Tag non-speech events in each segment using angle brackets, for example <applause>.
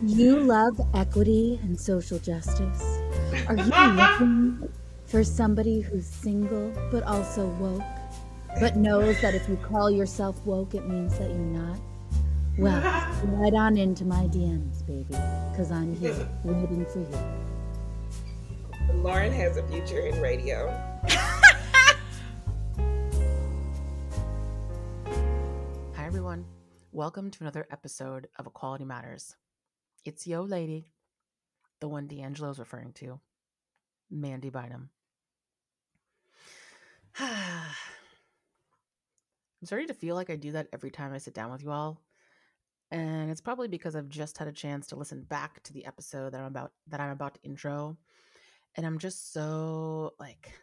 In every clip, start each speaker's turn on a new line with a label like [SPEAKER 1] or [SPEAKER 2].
[SPEAKER 1] You love equity and social justice. Are you <laughs> looking for somebody who's single but also woke, but knows that if you call yourself woke, it means that you're not? Well, slide on into my DMs, baby, because I'm here waiting for you.
[SPEAKER 2] Lauren has a future in radio. <laughs>
[SPEAKER 3] Hi, everyone. Welcome to another episode of Equality Matters. It's Yo Lady, the one D'Angelo's referring to, Mandy Bynum. <sighs> I'm starting to feel like I do that every time I sit down with you all. And it's probably because I've just had a chance to listen back to the episode that I'm about that I'm about to intro. And I'm just so like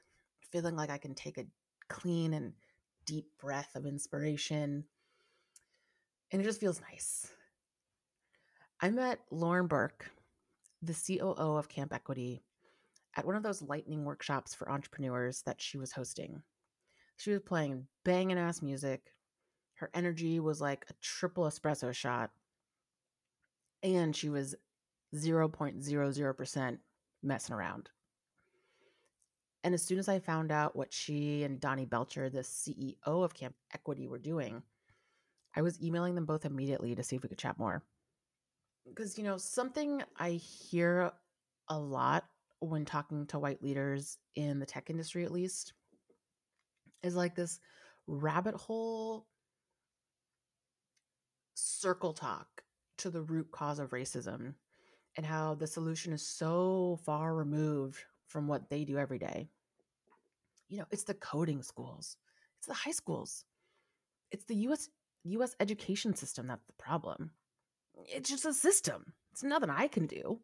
[SPEAKER 3] feeling like I can take a clean and deep breath of inspiration. And it just feels nice. I met Lauren Burke, the COO of Camp Equity, at one of those lightning workshops for entrepreneurs that she was hosting. She was playing banging ass music. Her energy was like a triple espresso shot. And she was 0.00% messing around. And as soon as I found out what she and Donnie Belcher, the CEO of Camp Equity, were doing, I was emailing them both immediately to see if we could chat more because you know something I hear a lot when talking to white leaders in the tech industry, at least, is like this rabbit hole circle talk to the root cause of racism and how the solution is so far removed from what they do every day. You know, it's the coding schools, it's the high schools, it's the US US education system that's the problem it's just a system. It's nothing I can do.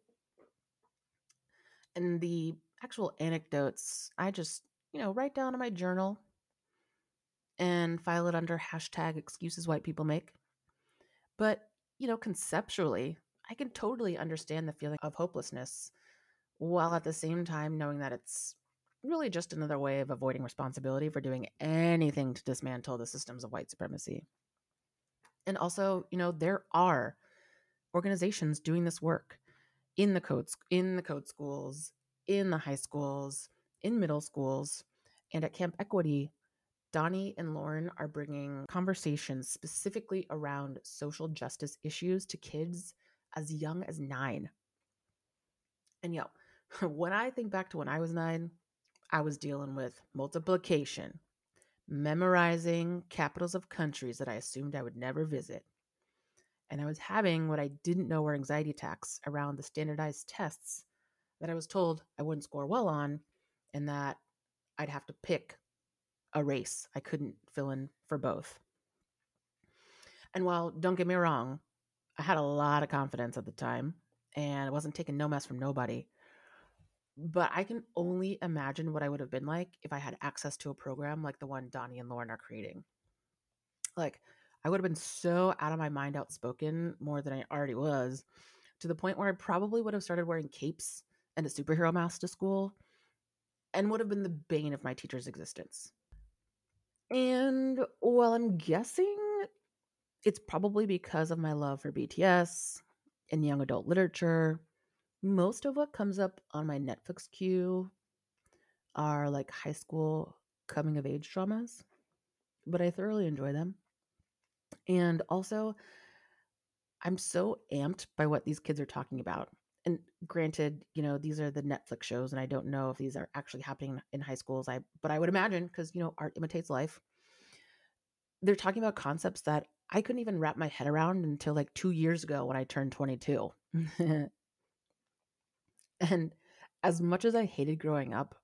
[SPEAKER 3] And the actual anecdotes, I just, you know, write down in my journal and file it under hashtag excuses white people make. But, you know, conceptually, I can totally understand the feeling of hopelessness while at the same time knowing that it's really just another way of avoiding responsibility for doing anything to dismantle the systems of white supremacy. And also, you know, there are organizations doing this work in the code in the code schools, in the high schools, in middle schools, and at Camp Equity, Donnie and Lauren are bringing conversations specifically around social justice issues to kids as young as 9. And yo, <laughs> when I think back to when I was 9, I was dealing with multiplication, memorizing capitals of countries that I assumed I would never visit, and I was having what I didn't know were anxiety attacks around the standardized tests that I was told I wouldn't score well on and that I'd have to pick a race. I couldn't fill in for both. And while don't get me wrong, I had a lot of confidence at the time and I wasn't taking no mess from nobody. But I can only imagine what I would have been like if I had access to a program like the one Donnie and Lauren are creating. Like, I would have been so out of my mind outspoken more than I already was, to the point where I probably would have started wearing capes and a superhero mask to school and would have been the bane of my teacher's existence. And while I'm guessing it's probably because of my love for BTS and young adult literature, most of what comes up on my Netflix queue are like high school coming of age dramas, but I thoroughly enjoy them. And also, I'm so amped by what these kids are talking about. And granted, you know, these are the Netflix shows, and I don't know if these are actually happening in high schools. I but I would imagine because you know, art imitates life. They're talking about concepts that I couldn't even wrap my head around until like two years ago when I turned 22. <laughs> and as much as I hated growing up,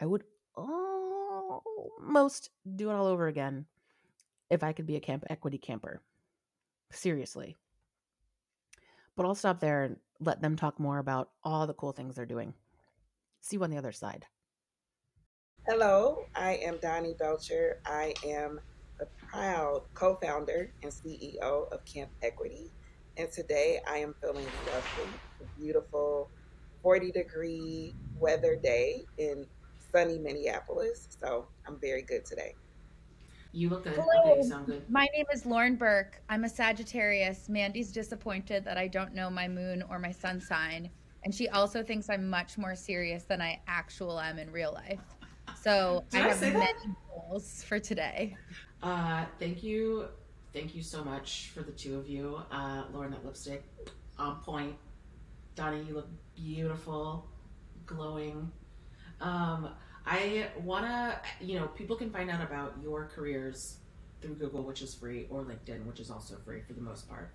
[SPEAKER 3] I would almost do it all over again if I could be a camp equity camper. Seriously. But I'll stop there and let them talk more about all the cool things they're doing. See you on the other side.
[SPEAKER 2] Hello, I am Donnie Belcher. I am the proud co founder and CEO of Camp Equity. And today I am feeling lovely, beautiful 40 degree weather day in sunny Minneapolis. So I'm very good today.
[SPEAKER 4] You look good.
[SPEAKER 1] Hello.
[SPEAKER 4] Okay, you sound good.
[SPEAKER 1] My name is Lauren Burke. I'm a Sagittarius. Mandy's disappointed that I don't know my moon or my sun sign. And she also thinks I'm much more serious than I actual am in real life. So
[SPEAKER 4] Did
[SPEAKER 1] I
[SPEAKER 4] I
[SPEAKER 1] have
[SPEAKER 4] say
[SPEAKER 1] many
[SPEAKER 4] that?
[SPEAKER 1] goals for today.
[SPEAKER 4] Uh, thank you, thank you so much for the two of you. Uh, Lauren, that lipstick on point. Donnie, you look beautiful, glowing. Um, I wanna, you know, people can find out about your careers through Google, which is free, or LinkedIn, which is also free for the most part.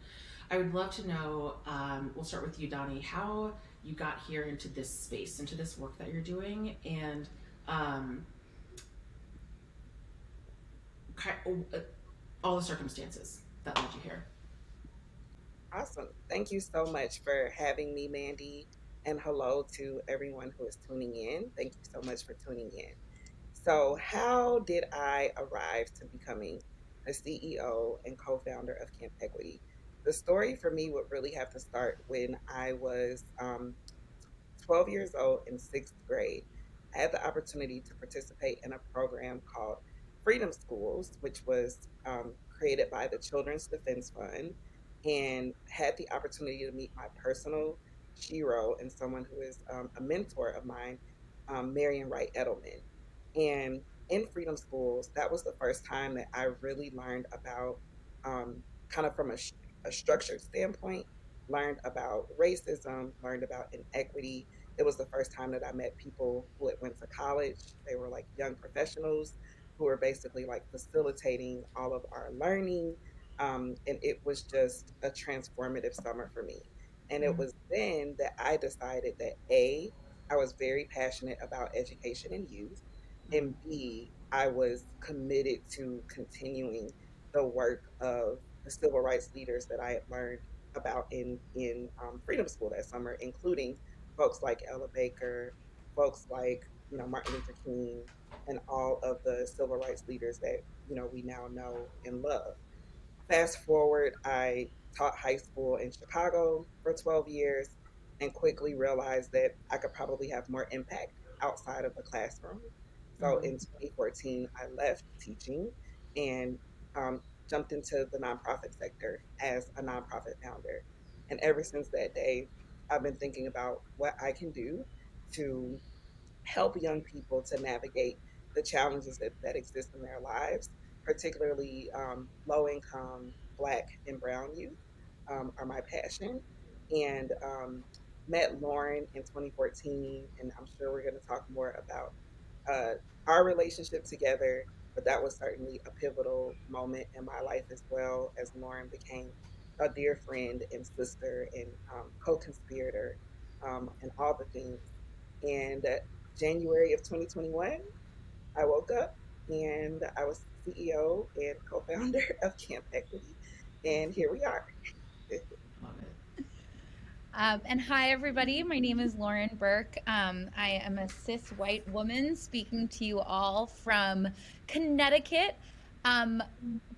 [SPEAKER 4] I would love to know. Um, we'll start with you, Donnie. How you got here into this space, into this work that you're doing, and um, uh, all the circumstances that led you here.
[SPEAKER 2] Awesome. Thank you so much for having me, Mandy. And hello to everyone who is tuning in. Thank you so much for tuning in. So, how did I arrive to becoming a CEO and co founder of Camp Equity? The story for me would really have to start when I was um, 12 years old in sixth grade. I had the opportunity to participate in a program called Freedom Schools, which was um, created by the Children's Defense Fund, and had the opportunity to meet my personal Shiro and someone who is um, a mentor of mine, um, Marian Wright Edelman. And in Freedom Schools, that was the first time that I really learned about, um, kind of from a, a structured standpoint, learned about racism, learned about inequity. It was the first time that I met people who had went to college. They were like young professionals who were basically like facilitating all of our learning. Um, and it was just a transformative summer for me. And it
[SPEAKER 4] Mhm.
[SPEAKER 2] was then that I decided that A, I was very passionate about education and youth, and B, I was committed to continuing the work of the civil rights leaders that I had learned about in in um, Freedom School that summer, including folks like Ella Baker, folks like you know Martin Luther King, and all of the civil rights leaders that you know we now know and love. Fast forward, I taught high school in Chicago for 12 years and quickly realized that I could probably have more impact outside of the classroom. So
[SPEAKER 4] Mhm.
[SPEAKER 2] in 2014, I left teaching and um, jumped into the nonprofit sector as a nonprofit founder. And ever since that day, I've been thinking about what I can do to help young people to navigate the challenges that, that exist in their lives, particularly um, low income, Black, and Brown youth um, are my passion. And um, met Lauren in 2014, and I'm sure we're going to talk more about uh, our relationship together. But that was certainly a pivotal moment in my life as well, as Lauren became a dear friend and sister and um, co conspirator um, and all the things. And uh, January of 2021, I woke up and I was CEO and co founder <laughs> of Camp Equity. And here we are.
[SPEAKER 1] Um, and hi, everybody. My name is Lauren Burke. Um, I am a cis white woman speaking to you all from Connecticut. Um,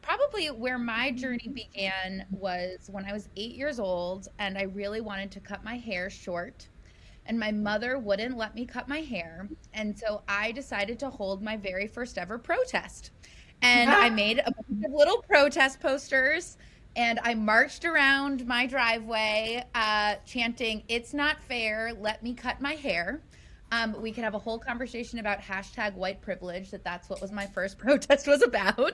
[SPEAKER 1] probably where my journey began was when I was eight years old and I really wanted to cut my hair short. And my mother wouldn't let me cut my hair. And so I decided to hold my very first ever protest. And I <laughs> made a bunch of little protest posters and I marched around my driveway uh, chanting, It's not fair, let me cut my hair. Um, we could have a whole conversation about hashtag white privilege, that that's what was my first <laughs> protest was about.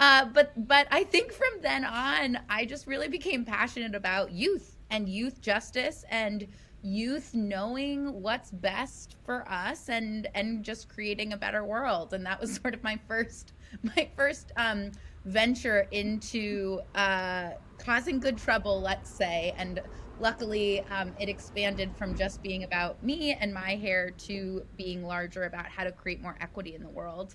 [SPEAKER 1] Uh, but, but I think from then on, I just really became passionate about youth and youth justice and youth knowing what's best for us and and just creating a better world and that was <laughs> sort of my first my first um venture into uh, causing good trouble, let's say. And luckily, um, it expanded from just being about me and my hair to being larger about how to create more equity in the world.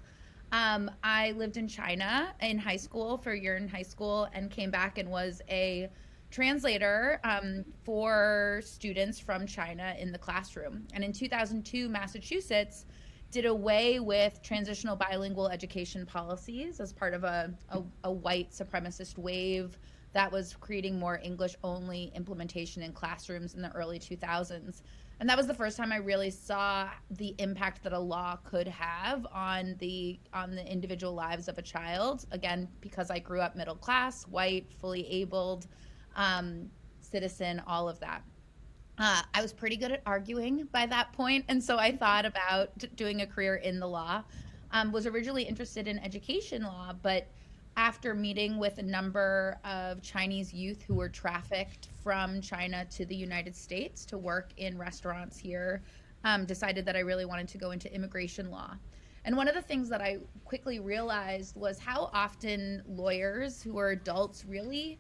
[SPEAKER 1] Um, I lived in China in high school for a year in high school and came back and was a translator um, for students from China in the classroom. And in 2002, Massachusetts did away with transitional bilingual education policies as part of a, a, a white supremacist wave that was creating more English only implementation in classrooms in the early 2000s. And that was the first time I really saw the impact that a law could have on the on the individual lives of a child. Again, because I grew up middle class, white, fully abled, um, citizen, all of that. Uh, I was pretty good at arguing by that point, and so I thought about doing a career in the law. Um, was originally interested in education law, but after meeting with a number of Chinese youth who were trafficked from China to the United States to work in restaurants here, um, decided that I really wanted to go into immigration law. And one of the things that I quickly realized was how often lawyers who are adults really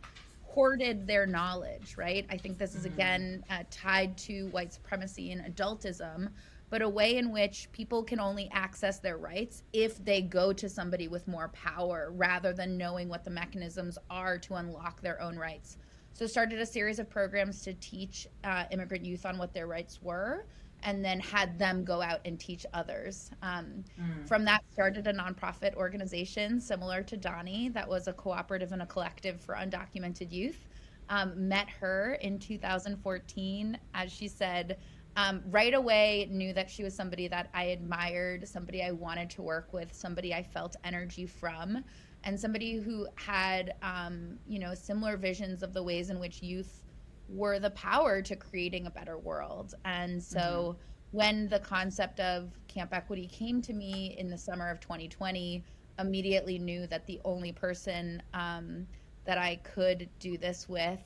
[SPEAKER 1] hoarded their knowledge, right? I think this is mm-hmm. again uh, tied to white supremacy and adultism, but a way in which people can only access their rights if they go to somebody with more power rather than knowing what the mechanisms are to unlock their own rights. So, started a series of programs to teach uh, immigrant youth on what their rights were and then had them go out and teach others. Um, mm. From that, started a nonprofit organization similar to Donnie that was a cooperative and a collective for undocumented youth. Um, met her in 2014. As she said, um, right away knew that she was somebody that I admired, somebody I wanted to work with, somebody I felt energy from, and somebody who had, um, you know, similar visions of the ways in which youth were the power to creating a better world. And so mm-hmm. when the concept of Camp Equity came to me in the summer of 2020, immediately knew that the only person um, that I could do this with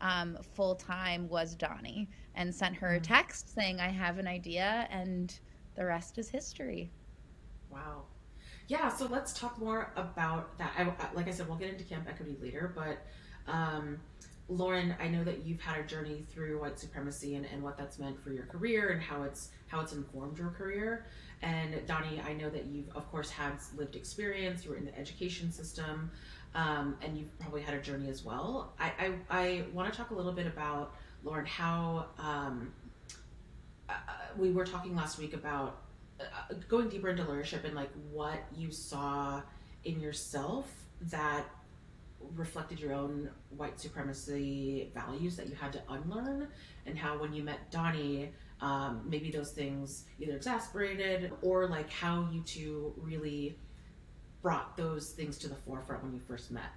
[SPEAKER 1] um, full time was Donnie and sent her a mm. text saying, I have an idea, and the rest is history.
[SPEAKER 3] Wow. Yeah, so let's talk more about that. I, like I said, we'll get into Camp Equity later, but um, Lauren, I know that you've had a journey through white supremacy and, and what that's meant for your career and how it's how it's informed your career. And Donnie, I know that you've of course had lived experience. You were in the education system, um, and you've probably had a journey as well. I I, I want to talk a little bit about Lauren how um, uh, we were talking last week about uh, going deeper into leadership and like what you saw in yourself that reflected your own white supremacy values that you had to unlearn, and how when you met Donnie, um, maybe those things either exasperated or like how you two really brought those things to the forefront when you first met.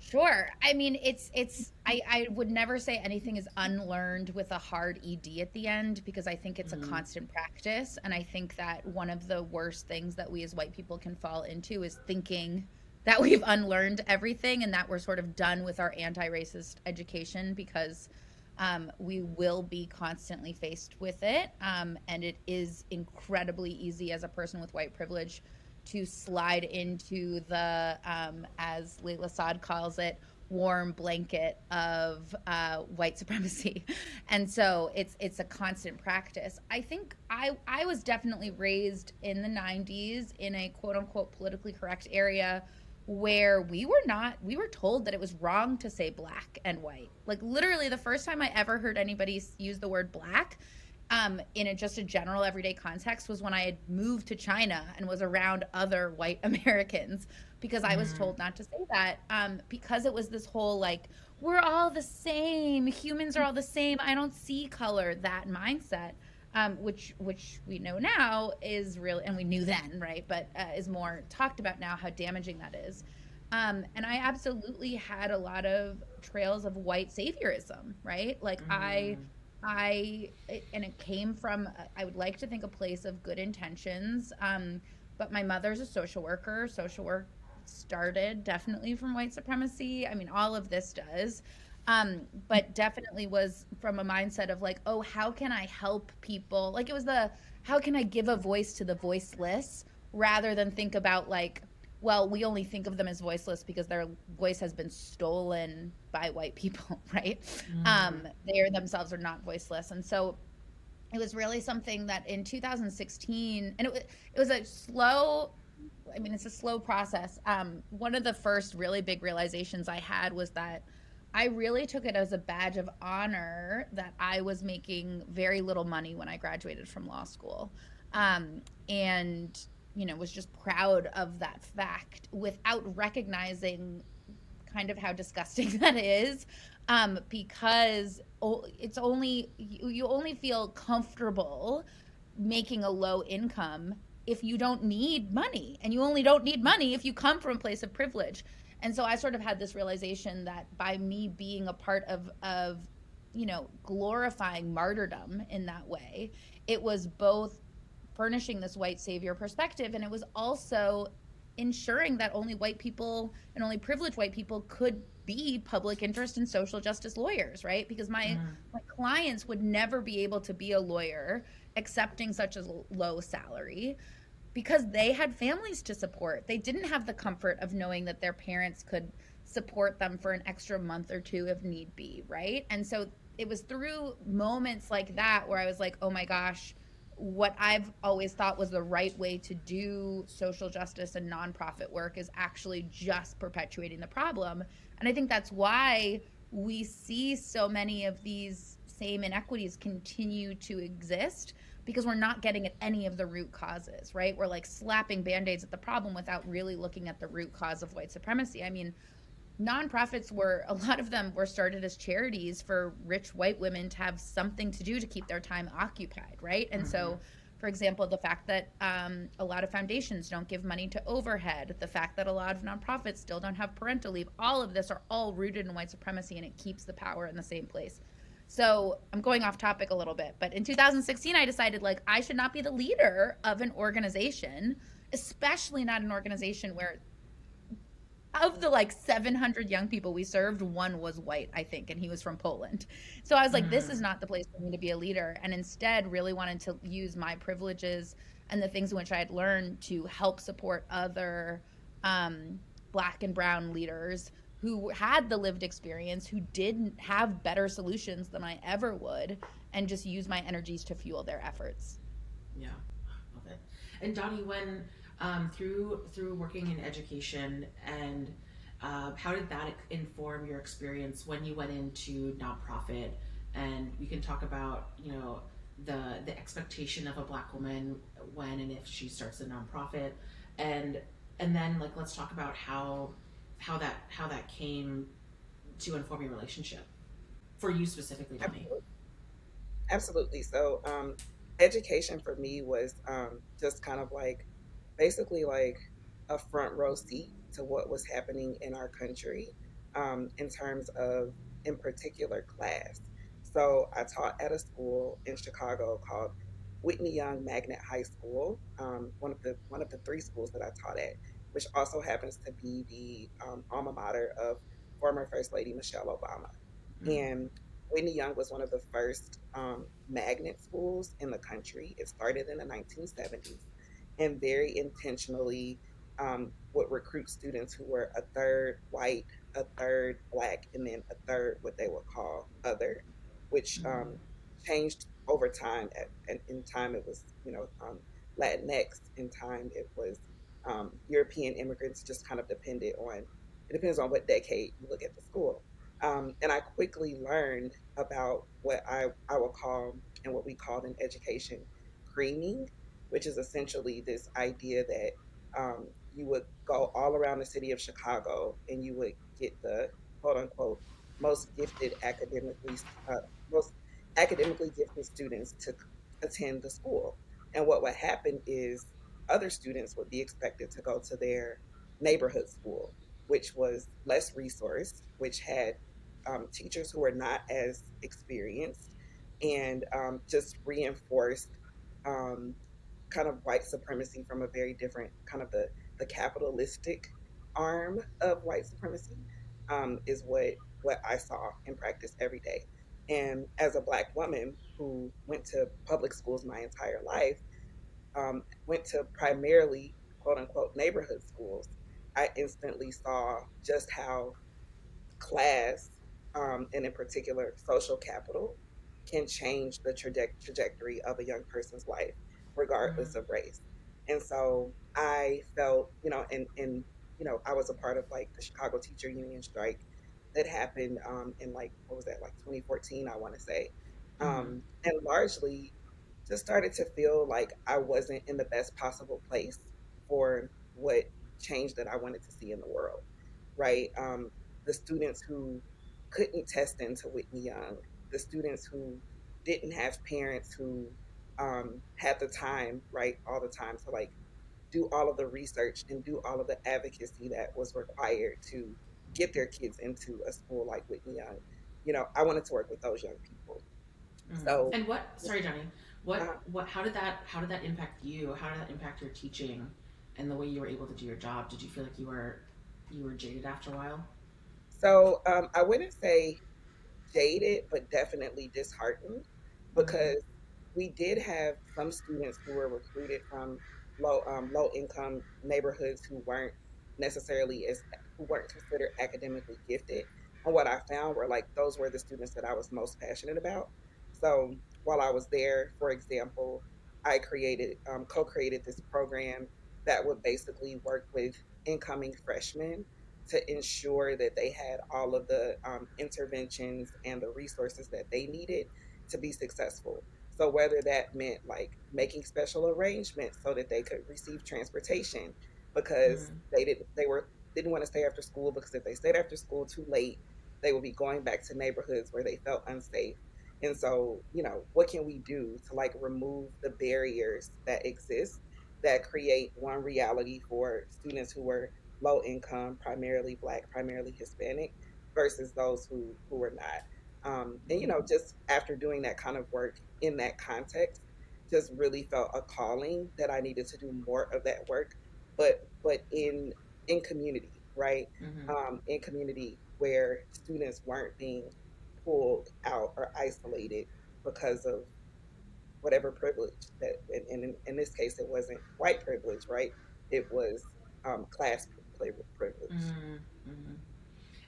[SPEAKER 1] Sure. I mean, it's it's I I would never say anything is unlearned with a hard ed at the end because I think it's mm-hmm. a constant practice and I think that one of the worst things that we as white people can fall into is thinking that we've unlearned everything and that we're sort of done with our anti-racist education because um, we will be constantly faced with it. Um, and it is incredibly easy as a person with white privilege to slide into the um, as Layla Saad calls it warm blanket of uh, white supremacy. <laughs> And so it's it's a constant practice. I think i i was definitely raised in the 90s in a quote unquote politically correct area where we were not we were told that it was wrong to say black and white like literally the first time i ever heard anybody use the word black um, in a, just a general everyday context was when i had moved to china and was around other white <laughs> americans because i was told mm. not to say that um, because it was this whole like we're all the same humans are all the same i don't see color that mindset um, which which we know now is really, and we knew then, right? But uh, is more talked about now how damaging that is. Um, and I absolutely had a lot of trails of white saviorism, right? Like mm. I, I, and it came from I would like to think a place of good intentions. Um, but my mother's a social worker. Social work started definitely from white supremacy. I mean, all of this does um, but definitely was from a mindset of like, oh, how can I help people? Like it was the how can I give a voice to the voiceless rather than think about like, well, we only think of them as voiceless because their voice has been stolen by white people, <laughs> right? Mm. Um, they are themselves are not voiceless, and so it was really something that in 2016, and it, it was a slow I mean, it's a slow process. Um, one of the first really big realizations I had was that I really took it as a badge of honor that I was making very little money when I graduated from law school. Um, and, you know, was just proud of that fact without recognizing kind of how disgusting <laughs> that is. Um, because it's only you, you only feel comfortable making a low income if you don't need money. And you only don't need money if you come from a place of privilege and so i sort of had this realization that by me being a part of of you know glorifying martyrdom in that way it was both furnishing this white savior perspective and it was also ensuring that only white people and only privileged white people could be public interest and social justice lawyers, right? Because my, mm. my clients would never be able to be a lawyer accepting such a low salary because they had families to support. They didn't have the comfort of knowing that their parents could support them for an extra month or two if need be, right? And so it was through moments like that where I was like, oh my gosh, what I've always thought was the right way to do social justice and nonprofit work is actually just perpetuating the problem and I think that's why we see so many of these same inequities continue to exist because we're not getting at any of the root causes, right? We're like slapping band aids at the problem without really looking at the root cause of white supremacy. I mean, nonprofits were, a lot of them were started as charities for rich white women to have something to do to keep their time occupied, right? And mm-hmm. so for example, the fact that um, a lot of foundations don't give money to overhead, the fact that a lot of nonprofits still don't have parental leave, all of this are all rooted in white supremacy and it keeps the power in the same place. So I'm going off topic a little bit, but in 2016, I decided like I should not be the leader of an organization, especially not an organization where of the like 700 young people we served, one was white, I think, and he was from Poland. So I was like, mm. this is mm. not the place for me to be a leader. And instead, really wanted to use my privileges and the things in which I had learned to help support other um, black and brown leaders who had the lived experience, who didn't have better solutions than I ever would, and just use my energies to fuel their efforts.
[SPEAKER 3] Yeah, love it. And Donnie, when um, through through working in education and uh, how did that inform your experience when you went into nonprofit and we can talk about you know the the expectation of a black woman when and if she starts a nonprofit and and then like let's talk about how how that how that came to inform your relationship for you specifically Absolutely.
[SPEAKER 2] Absolutely. So um, education for me was um, just kind of like basically like a front row seat to what was happening in our country um, in terms of, in particular, class. So I taught at a school in Chicago called Whitney Young Magnet High School, um, one of the one of the three schools that I taught at, which also happens to be the um, alma mater of former First Lady Michelle Obama. Mm-hmm. And Whitney Young was one of the first um, magnet schools in the country. It started in the 1970s and very intentionally um, would recruit students who were a third white, a third black, and then a third what they would call other, which mm-hmm. um, changed over time. At, and in time, it was you know um, Latinx. In time, it was um, European immigrants. Just kind of depended on. It depends on what decade you look at the school. Um, and I quickly learned about what I, I will call and what we called in education creaming, which is essentially this idea that um, you would go all around the city of Chicago and you would get the quote unquote most gifted academically uh, most academically gifted students to attend the school. And what would happen is other students would be expected to go to their neighborhood school, which was less resourced, which had um, teachers who were not as experienced, and um, just reinforced um, kind of white supremacy from a very different kind of the, the capitalistic arm of white supremacy um, is what what I saw in practice every day. And as a black woman who went to public schools my entire life, um, went to primarily quote unquote neighborhood schools, I instantly saw just how class um, and in particular social capital can change the traje- trajectory of a young person's life regardless mm-hmm. of race. And so I felt, you know, and, and, you know, I was a part of like the Chicago Teacher Union strike that happened um, in like, what was that, like 2014, I want to say. Mm-hmm. Um, and largely just started to feel like I wasn't in the best possible place for what change that I wanted to see in the world. Right. Um, the students who couldn't test into Whitney Young, the students who didn't have parents who um, had the time, right, all the time to like do all of the research and do all of the advocacy that was required to get their kids into a school like Whitney Young. You know, I wanted to work with those young people.
[SPEAKER 3] Mhm.
[SPEAKER 2] So-
[SPEAKER 3] and what? Sorry, Johnny. What?
[SPEAKER 2] Uh-huh.
[SPEAKER 3] What? How did that? How did that impact you? How did that impact your teaching and the way you were able to do your job? Did you feel like you were you were jaded after a while?
[SPEAKER 2] So um, I wouldn't say jaded, but definitely disheartened because we did have some students who were recruited from low um, low income neighborhoods who weren't necessarily as who weren't considered academically gifted. And what I found were like those were the students that I was most passionate about. So while I was there, for example, I created um, co-created this program that would basically work with incoming freshmen to ensure that they had all of the um, interventions and the resources that they needed to be successful. So whether that meant like making special arrangements so that they could receive transportation because
[SPEAKER 3] Mhm.
[SPEAKER 2] they didn't they were didn't want to stay after school because if they stayed after school too late, they would be going back to neighborhoods where they felt unsafe. And so, you know, what can we do to like remove the barriers that exist that create one reality for students who were low income, primarily black, primarily Hispanic, versus those who who were not. Um, and you know, just after doing that kind of work in that context, just really felt a calling that I needed to do more of that work, but but in in community, right?
[SPEAKER 3] Mhm.
[SPEAKER 2] Um, in community where students weren't being pulled out or isolated because of whatever privilege that and, in, in this case it wasn't white privilege right it was um, class pri- privilege
[SPEAKER 3] Mhm. Mhm.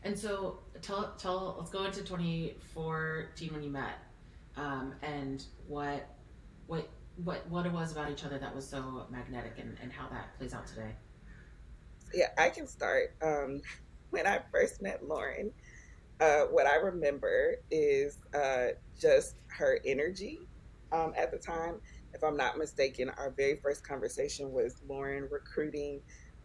[SPEAKER 3] And so tell tell let's go into 2014 when you met, um, and what what what what it was about each other that was so magnetic and, and how that plays out today.
[SPEAKER 2] yeah i can start um, <laughs> when i first met lauren uh, what i remember is uh, just her energy um, at the time. If i'm not mistaken our very first conversation was lauren recruiting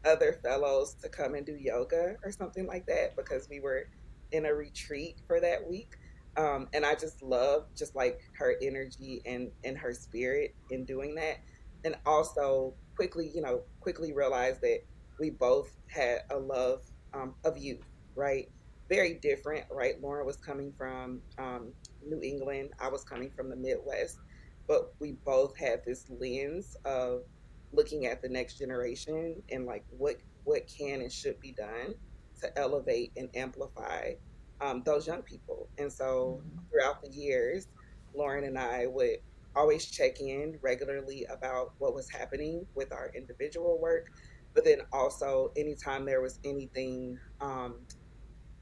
[SPEAKER 2] other fellows to come and do yoga or something like that because we were in a retreat for that week. Um, and i just love just like her energy and and her spirit in doing that. And also quickly you know quickly realized that we both had a love um, of youth right very different right? Lauren was coming from um, new england i was coming from the midwest but we both had this lens of looking at the next generation and like what what can and should be done to elevate and amplify um, those young people. And so throughout the years lauren and i would always check in regularly about what was happening with our individual work but then also anytime there was anything um,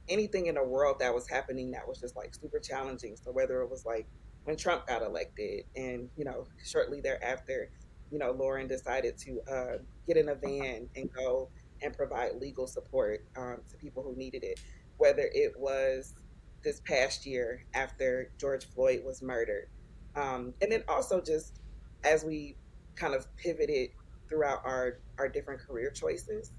[SPEAKER 2] anything in the world that was happening that was just like super challenging. So whether it was like when trump got elected and you know shortly thereafter you know lauren decided to uh, get in a van and go and provide legal support um, to people who needed it whether it was this past year after george floyd was murdered um, and then also just as we kind of pivoted throughout our our different career choices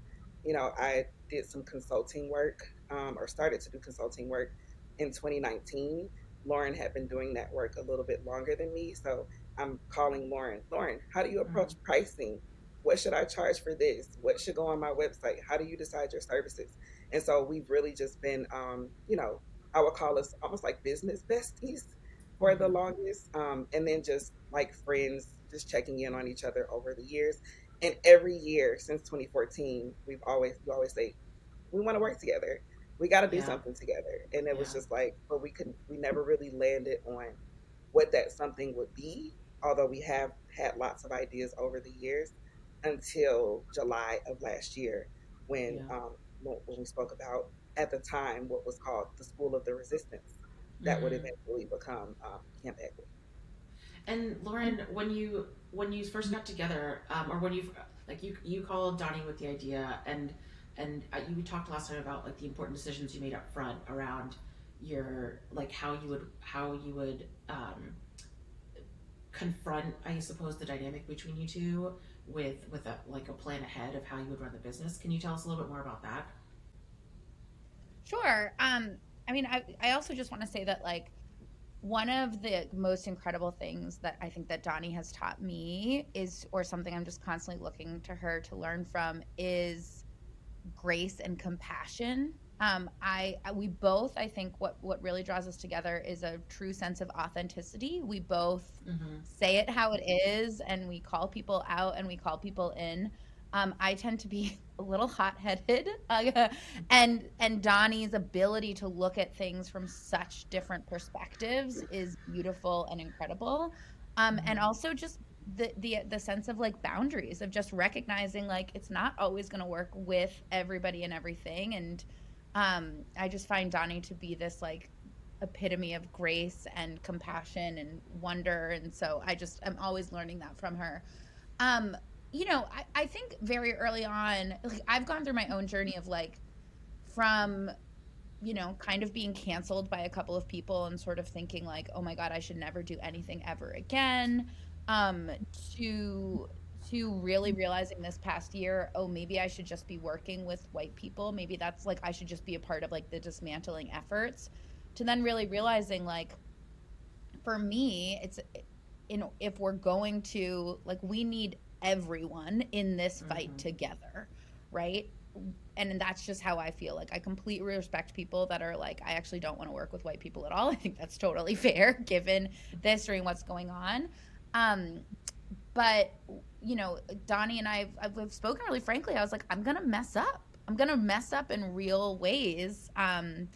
[SPEAKER 2] you know i did some consulting work um, or started to do consulting work in 2019 lauren had been doing that work a little bit longer than me so i'm calling lauren lauren how do you approach pricing? What should i charge for this? What should go on my website? How do you decide your services? And so we've really just been um, you know i would call us almost like business besties for the longest um, and then just like friends just checking in on each other over the years. And every year since 2014 we've always we always say we want to work together we got to do
[SPEAKER 3] Yeah.
[SPEAKER 2] something together and it was just like but we could we never really landed on what that something would be although we have had lots of ideas over the years until july of last year when
[SPEAKER 3] Yeah.
[SPEAKER 2] um, when when we spoke about at the time what was called the school of the resistance that would
[SPEAKER 3] Mhm.
[SPEAKER 2] eventually become um, camp equity
[SPEAKER 3] And Lauren, when you when you first got together, um, or when you like you you called Donnie with the idea, and and uh, you talked last time about like the important decisions you made up front around your like how you would how you would um, confront, I suppose, the dynamic between you two with with a like a plan ahead of how you would run the business. Can you tell us a little bit more about that?
[SPEAKER 1] Sure. Um, I mean, I, I also just want to say that like one of the most incredible things that I think that Donnie has taught me is, or something I'm just constantly looking to her to learn from, is grace and compassion. Um, I, we both, I think, what what really draws us together is a true sense of authenticity. We both mm-hmm. say it how it is, and we call people out and we call people in. Um, I tend to be <laughs> a little hot-headed, <laughs> uh, and and Donnie's ability to look at things from such different perspectives is beautiful and incredible. Um, and mm-hmm. also just the the the sense of like boundaries of just recognizing like it's not always going to work with everybody and everything. And um, I just find Donnie to be this like epitome of grace and compassion and wonder. And so I just I'm always learning that from her. Um, you know, I, I think very early on, like I've gone through my own journey of like from you know, kind of being canceled by a couple of people and sort of thinking like, oh my God, I should never do anything ever again. Um, to to really realizing this past year, oh, maybe I should just be working with white people. Maybe that's like I should just be a part of like the dismantling efforts. To then really realizing like for me, it's in if we're going to like we need everyone in this fight mm-hmm. together, right? And that's just how I feel. Like I completely respect people that are like, I actually don't want to work with white people at all. <laughs> I think that's totally fair given the history and what's going on. Um, but you know, Donnie and I have I've spoken really frankly. I was like, I'm gonna mess up. I'm gonna mess up in real ways. Um,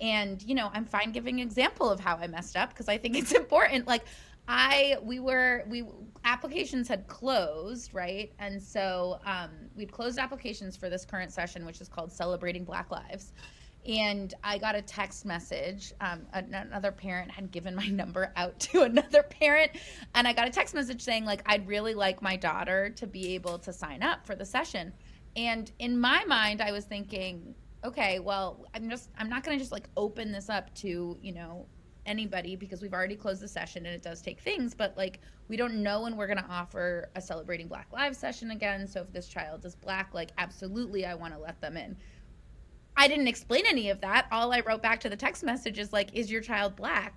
[SPEAKER 1] and you know, I'm fine giving example of how I messed up because I think it's <laughs> important. Like I we were we applications had closed, right? And so um, we'd closed applications for this current session, which is called Celebrating Black Lives. And I got a text message. Um, another parent had given my <laughs> number out to another parent, and I got a text message saying like I'd really like my daughter to be able to sign up for the session. And in my mind, I was thinking, okay, well, I'm just I'm not going to just like open this up to you know anybody because we've already closed the session and it does take things but like we don't know when we're going to offer a celebrating black lives session again so if this child is black like absolutely i want to let them in i didn't explain any of that. All i wrote back to the text message is like is your child black?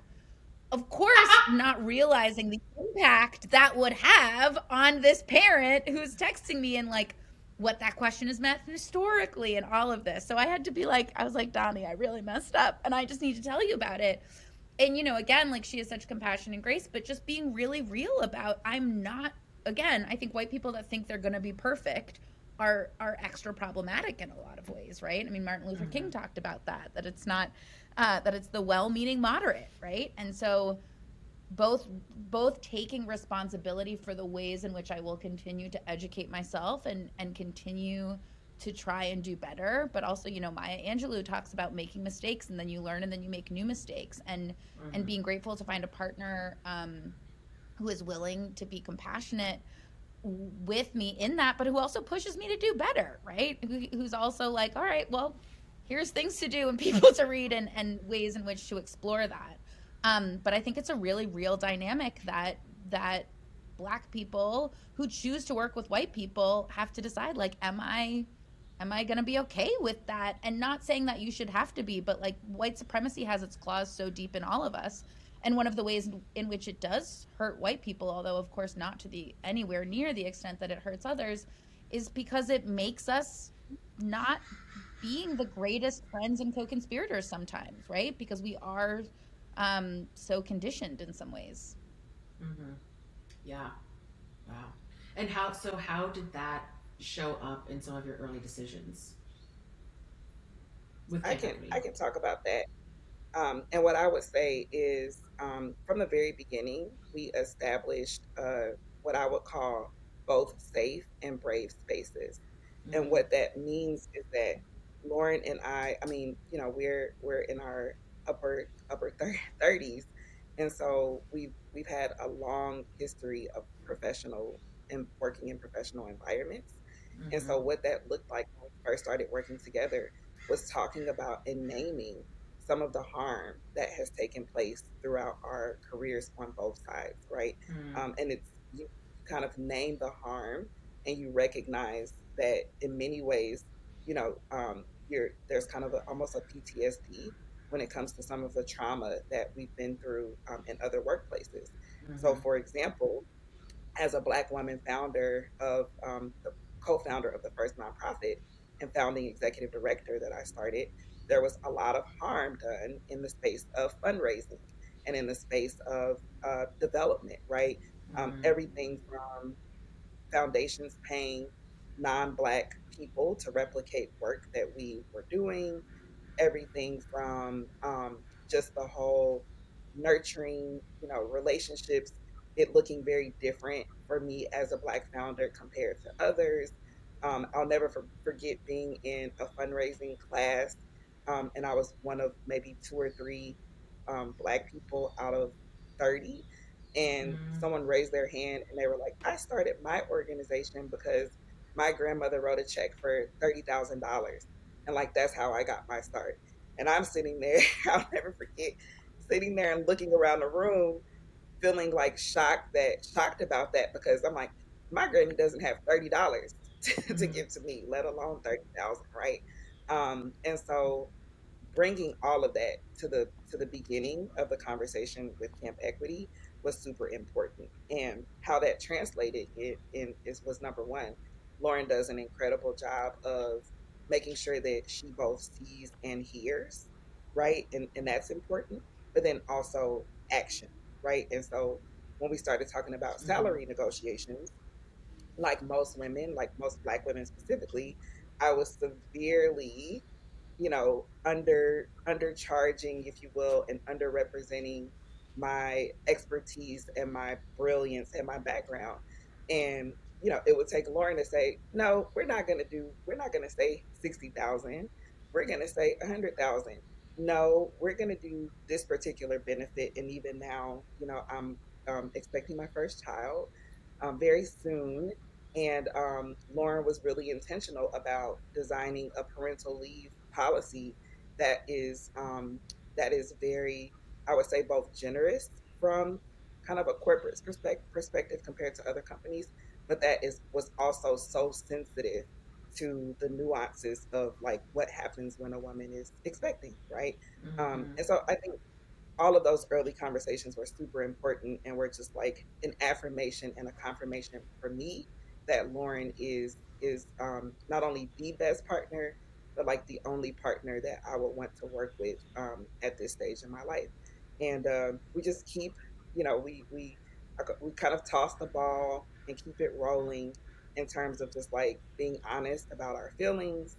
[SPEAKER 1] Of course <laughs> not realizing the impact that would have on this parent who's texting me and like what that question has meant historically and all of this. So I had to be like, I was like, Donnie, I really messed up and I just need to tell you about it. And you know again like she has such compassion and grace but just being really real about i'm not again i think white people that think they're going to be perfect are are extra problematic in a lot of ways right i mean martin luther mm-hmm. king talked about that that it's not uh, that it's the well-meaning moderate right and so both both taking responsibility for the ways in which i will continue to educate myself and and continue to try and do better but also you know maya angelou talks about making mistakes and then you learn and then you make new mistakes and mm-hmm. and being grateful to find a partner um, who is willing to be compassionate with me in that but who also pushes me to do better right who, who's also like all right well here's things to do and <laughs> people to read and, and ways in which to explore that um, but i think it's a really real dynamic that that black people who choose to work with white people have to decide like am i am I going to be okay with that? And not saying that you should have to be, but like white supremacy has its claws so deep in all of us. And one of the ways in which it does hurt white people, although of course not to the anywhere near the extent that it hurts others, is because it makes us not being the greatest friends and co-conspirators sometimes, right? Because we are um, so conditioned in some ways.
[SPEAKER 3] Mm-hmm. Yeah. Wow. And how? So how did that show up in some of your early decisions?
[SPEAKER 2] With I can I can talk about that. Um, and what I would say is, um, from the very beginning, we established uh, what I would call both safe and brave spaces. Mm-hmm. And what that means is that Lauren and I, I mean, you know, we're we're in our upper upper <laughs> thirties, and so we've we've had a long history of professional and working in professional environments. Mm-hmm. And so, mm-hmm. what that looked like when we first started working together was talking about and naming some of the harm that has taken place throughout our careers on both sides, right? Mm-hmm. Um, and it's you kind of name the harm and you recognize that in many ways, you know, um, you're there's kind of a, almost a PTSD when it comes to some of the trauma that we've been through um, in other workplaces. Mm-hmm. So, for example, as a Black woman founder of um, the co-founder of the first nonprofit and founding executive director that I started, there was a lot of harm done in the space of fundraising and in the space of uh, development, right? Um, mm-hmm. Everything from foundations paying non Black people to replicate work that we were doing, everything from um, just the whole nurturing, you know, relationships, it looking very different for me as a Black founder compared to others. Um, I'll never for- forget being in a fundraising class, um, and I was one of maybe two or three um, Black people out of 30. And mm-hmm. someone raised their hand and they were like, I started my organization because my grandmother wrote a check for $30,000. And like, that's how I got my start. And I'm sitting there, <laughs> I'll never forget, sitting there and looking around the room, feeling like shocked that, shocked about that because I'm like, my granny doesn't have $30 <laughs> to, mm-hmm. to give to me, let alone 30,000, right? Um, and so bringing all of that to the to the beginning of the conversation with Camp Equity was super important, and how that translated in, in is was number one. Lauren does an incredible job of making sure that she both sees and hears, right, and and that's important. But then also action, right, and so when we started talking about mm-hmm. salary mm-hmm. negotiations, like most women, like most Black women specifically, I was severely you know, under undercharging, if you will, and underrepresenting my expertise and my brilliance and my background. And you know, it would take Lauren to say, "No, we're not going to do. We're not going to say sixty thousand. We're going to say a hundred thousand. No, we're going to do this particular benefit." And even now, you know, I'm um, expecting my first child um, very soon, and um, Lauren was really intentional about designing a parental leave policy that is um, that is very, I would say, both generous from kind of a corporate perspective, perspective compared to other companies, but that is was also so sensitive to the nuances of like what happens when a woman is expecting, right? Um, mm-hmm. Um, and so I think all of those early conversations were super important and were just like an affirmation and a confirmation for me that Lauren is is um, not only the best partner like the only partner that I would want to work with um, at this stage in my life. And uh, we just keep, you know, we we we kind of toss the ball and keep it rolling in terms of just like being honest about our feelings,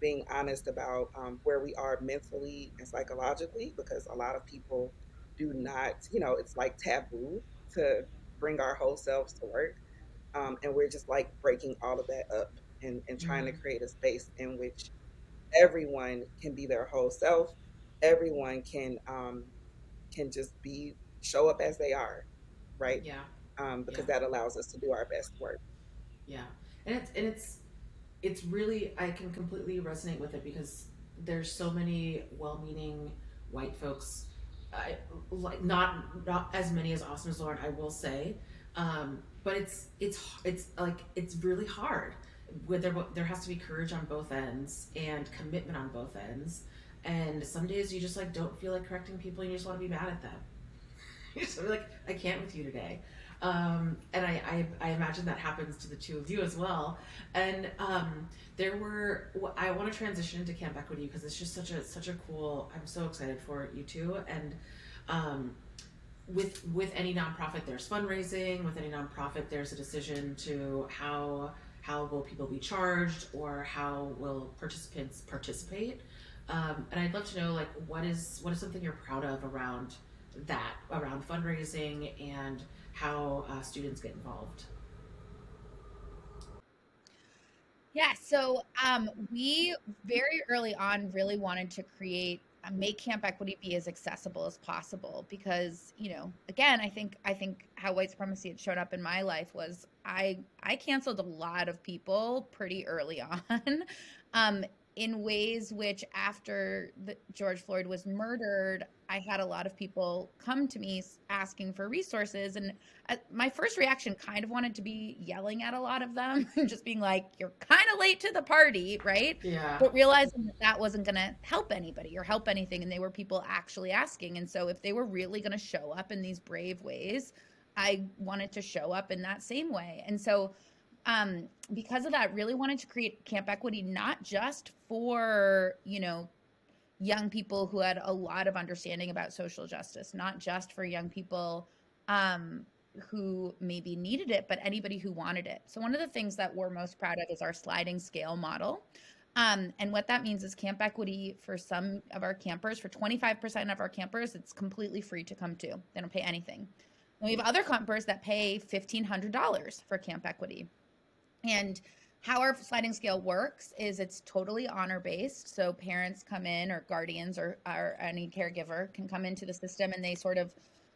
[SPEAKER 2] being honest about um, where we are mentally and psychologically, because a lot of people do not, you know, it's like taboo to bring our whole selves to work. Um, and we're just like breaking all of that up and, and trying mm-hmm. to create a space in which everyone can be their whole self. Everyone can um, can just be show up as they are, right?
[SPEAKER 3] Yeah.
[SPEAKER 2] Um, because yeah. that allows us to do our best work.
[SPEAKER 3] Yeah, and it's and it's it's really I can completely resonate with it because there's so many well-meaning white folks, I, like not not as many as Austin as Lauren, I will say, um, but it's it's it's like it's really hard there, there has to be courage on both ends and commitment on both ends. And some days you just like don't feel like correcting people and you just want to be mad at them. <laughs> you just like, I can't with you today. Um, and I, I, I, imagine that happens to the two of you as well. And um, there were, I want to transition into Camp Equity because it's just such a such a cool. I'm so excited for you two. And um, with with any nonprofit, there's fundraising. With any nonprofit, there's a decision to how how will people be charged or how will participants participate? Um, and i'd love to know like what is what is something you're proud of around that around fundraising and how uh, students get involved?
[SPEAKER 1] Yeah so um, we very early on really wanted to create make camp equity be as accessible as possible because you know again i think i think how white supremacy had shown up in my life was i i canceled a lot of people pretty early <laughs> on um in ways which after the, george floyd was murdered I had a lot of people come to me asking for resources. And uh, my first reaction kind of wanted to be yelling at a lot of them <laughs> and just being like, you're kind of late to the party, right?
[SPEAKER 3] Yeah.
[SPEAKER 1] But realizing that that wasn't going to help anybody or help anything. And they were people actually asking. And so if they were really going to show up in these brave ways, I wanted to show up in that same way. And so, um, because of that, really wanted to create Camp Equity not just for, you know, young people who had a lot of understanding about social justice, not just for young people um, who maybe needed it, but anybody who wanted it. So, one of the things that we're most proud of is our sliding scale model. Um, and what that means is camp equity for some of our campers, for 25% of our campers, it's completely free to come to. They don't pay anything. And we have other campers that pay $1,500 for camp equity. And how our sliding scale works is it's totally honor based. So parents come in, or guardians, or, or any caregiver can come into the system and they sort of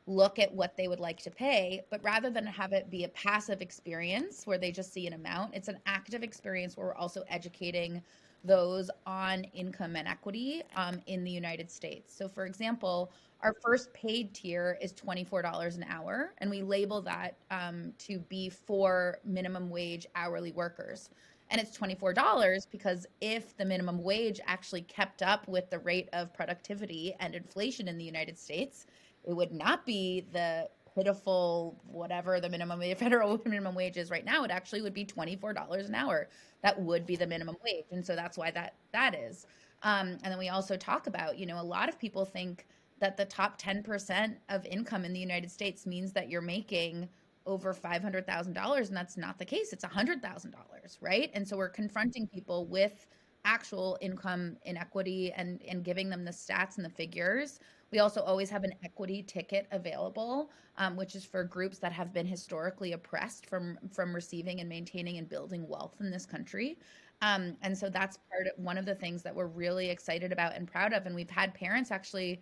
[SPEAKER 1] look at what they would like to pay. But rather than have it be a passive experience where they just see an amount, it's an active experience where we're also educating those on income and equity um, in the United States. So, for example, our first paid tier is $24 an hour, and we label that um, to be for minimum wage hourly workers. And it's $24 because if the minimum wage actually kept up with the rate of productivity and inflation in the United States, it would not be the pitiful whatever the minimum <laughs> federal minimum wage is right now it actually would be $24 an hour. That would be the minimum wage and so that's why that that is. Um, and then we also talk about you know a lot of people think that the top 10% of income in the united states means that you're making over $500000 and that's not the case. It's $100000 right? And so we're confronting people with actual income inequity and and giving them the stats and the figures we also always have an equity ticket available, um, which is for groups that have been historically oppressed from from receiving and maintaining and building wealth in this country. Um, and so that's part of one of the things that we're really excited about and proud of. And we've had parents actually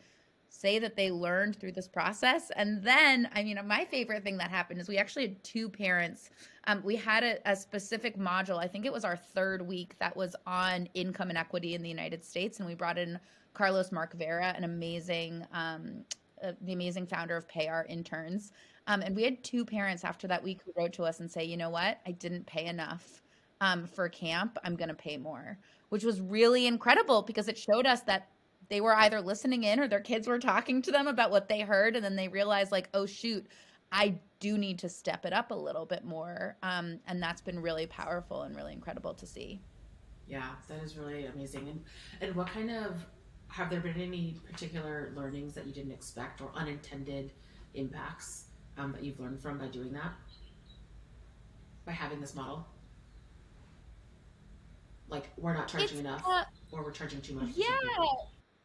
[SPEAKER 1] say that they learned through this process. And then, I mean, my favorite thing that happened is we actually had two parents. Um, we had a, a, specific module, I think it was our third week, that was on income and equity in the United States. And we brought in Carlos Mark-Vera, an amazing, um, uh, the amazing founder of Pay Our Interns. Um, and we had two parents after that week who wrote to us and say, you know what, I didn't pay enough um, for camp. I'm going to pay more, which was really incredible because it showed us that they were either listening in or their kids were talking to them about what they heard. And then they realized, like, oh, shoot, I do need to step it up a little bit more. Um, and that's been really powerful and really incredible to see.
[SPEAKER 3] Yeah, that is really amazing. And and what kind of have there been any particular learnings that you didn't expect or unintended impacts um, that you've learned from by doing that? By having this model? Like we're not charging it's, enough uh, or we're charging too much
[SPEAKER 1] yeah.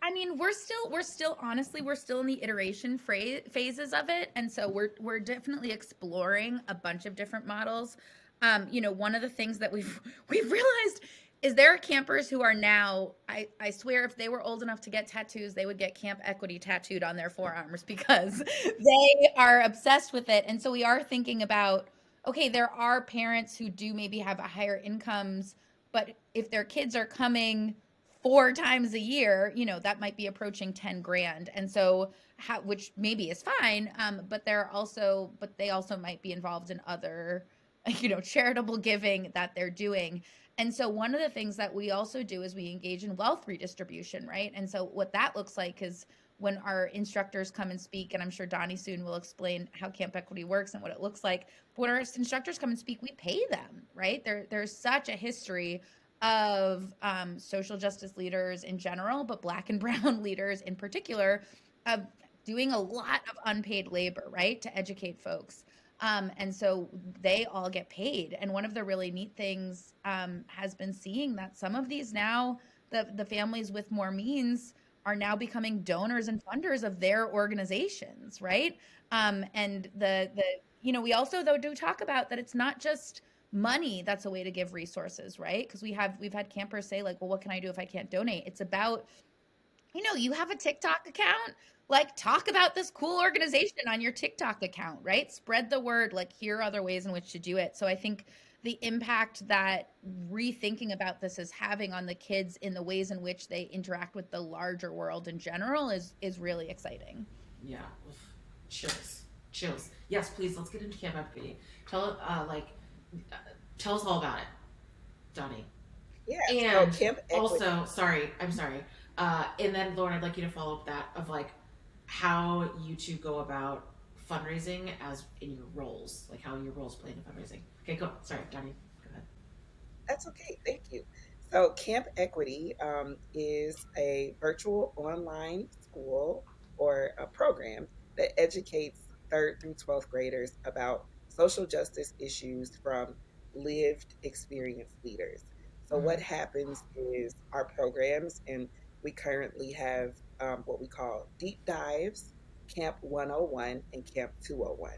[SPEAKER 1] I mean, we're still we're still honestly we're still in the iteration phases of it, and so we're we're definitely exploring a bunch of different models. Um, you know, one of the things that we've <laughs> we've realized is there campers who are now I, I swear if they were old enough to get tattoos they would get camp equity tattooed on their forearms <laughs> because they are obsessed with it. And so we are thinking about okay there are parents who do maybe have a higher incomes but if their kids are coming four times a year you know that might be approaching 10 grand. And so how, which maybe is fine um, but they're also but they also might be involved in other <laughs> you know charitable giving that they're doing and so one of the things that we also do is we engage in wealth redistribution, right? And so what that looks like is when our instructors come and speak, and I'm sure Donnie soon will explain how Camp Equity works and what it looks like. But when our instructors come and speak, we pay them, right? There, there's such a history of um, social justice leaders in general, but Black and <laughs> Brown leaders in particular, of doing a lot of unpaid labor, right, to educate folks. Um, and so they all get paid. And one of the really neat things um, has been seeing that some of these now, the, the families with more means, are now becoming donors and funders of their organizations, right? Um, and the the you know we also though do talk about that it's not just money that's a way to give resources, right? Because we have we've had campers say like, well, what can I do if I can't donate? It's about you know, you have a TikTok account, like talk about this cool organization on your TikTok account, right? Spread the word, like here are other ways in which to do it. So I think the impact that rethinking about this is having on the kids in the ways in which they interact with the larger world in general is is really exciting.
[SPEAKER 3] Yeah, chills, chills. Yes, please. Let's get into Camp Equity. Tell uh, like uh, tell us all about it, Donnie.
[SPEAKER 2] Yeah.
[SPEAKER 3] And so also, sorry, I'm sorry. Uh, and then Lauren, I'd like you to follow up that of like how you two go about fundraising as in your roles, like how your roles play in fundraising. Okay, go. Sorry, Donnie, go ahead.
[SPEAKER 2] That's okay. Thank you. So, Camp Equity um, is a virtual online school or a program that educates third through 12th graders about social justice issues from lived experience leaders. So, mm-hmm. what happens is our programs, and we currently have um, what we call deep dives, Camp 101 and Camp 201.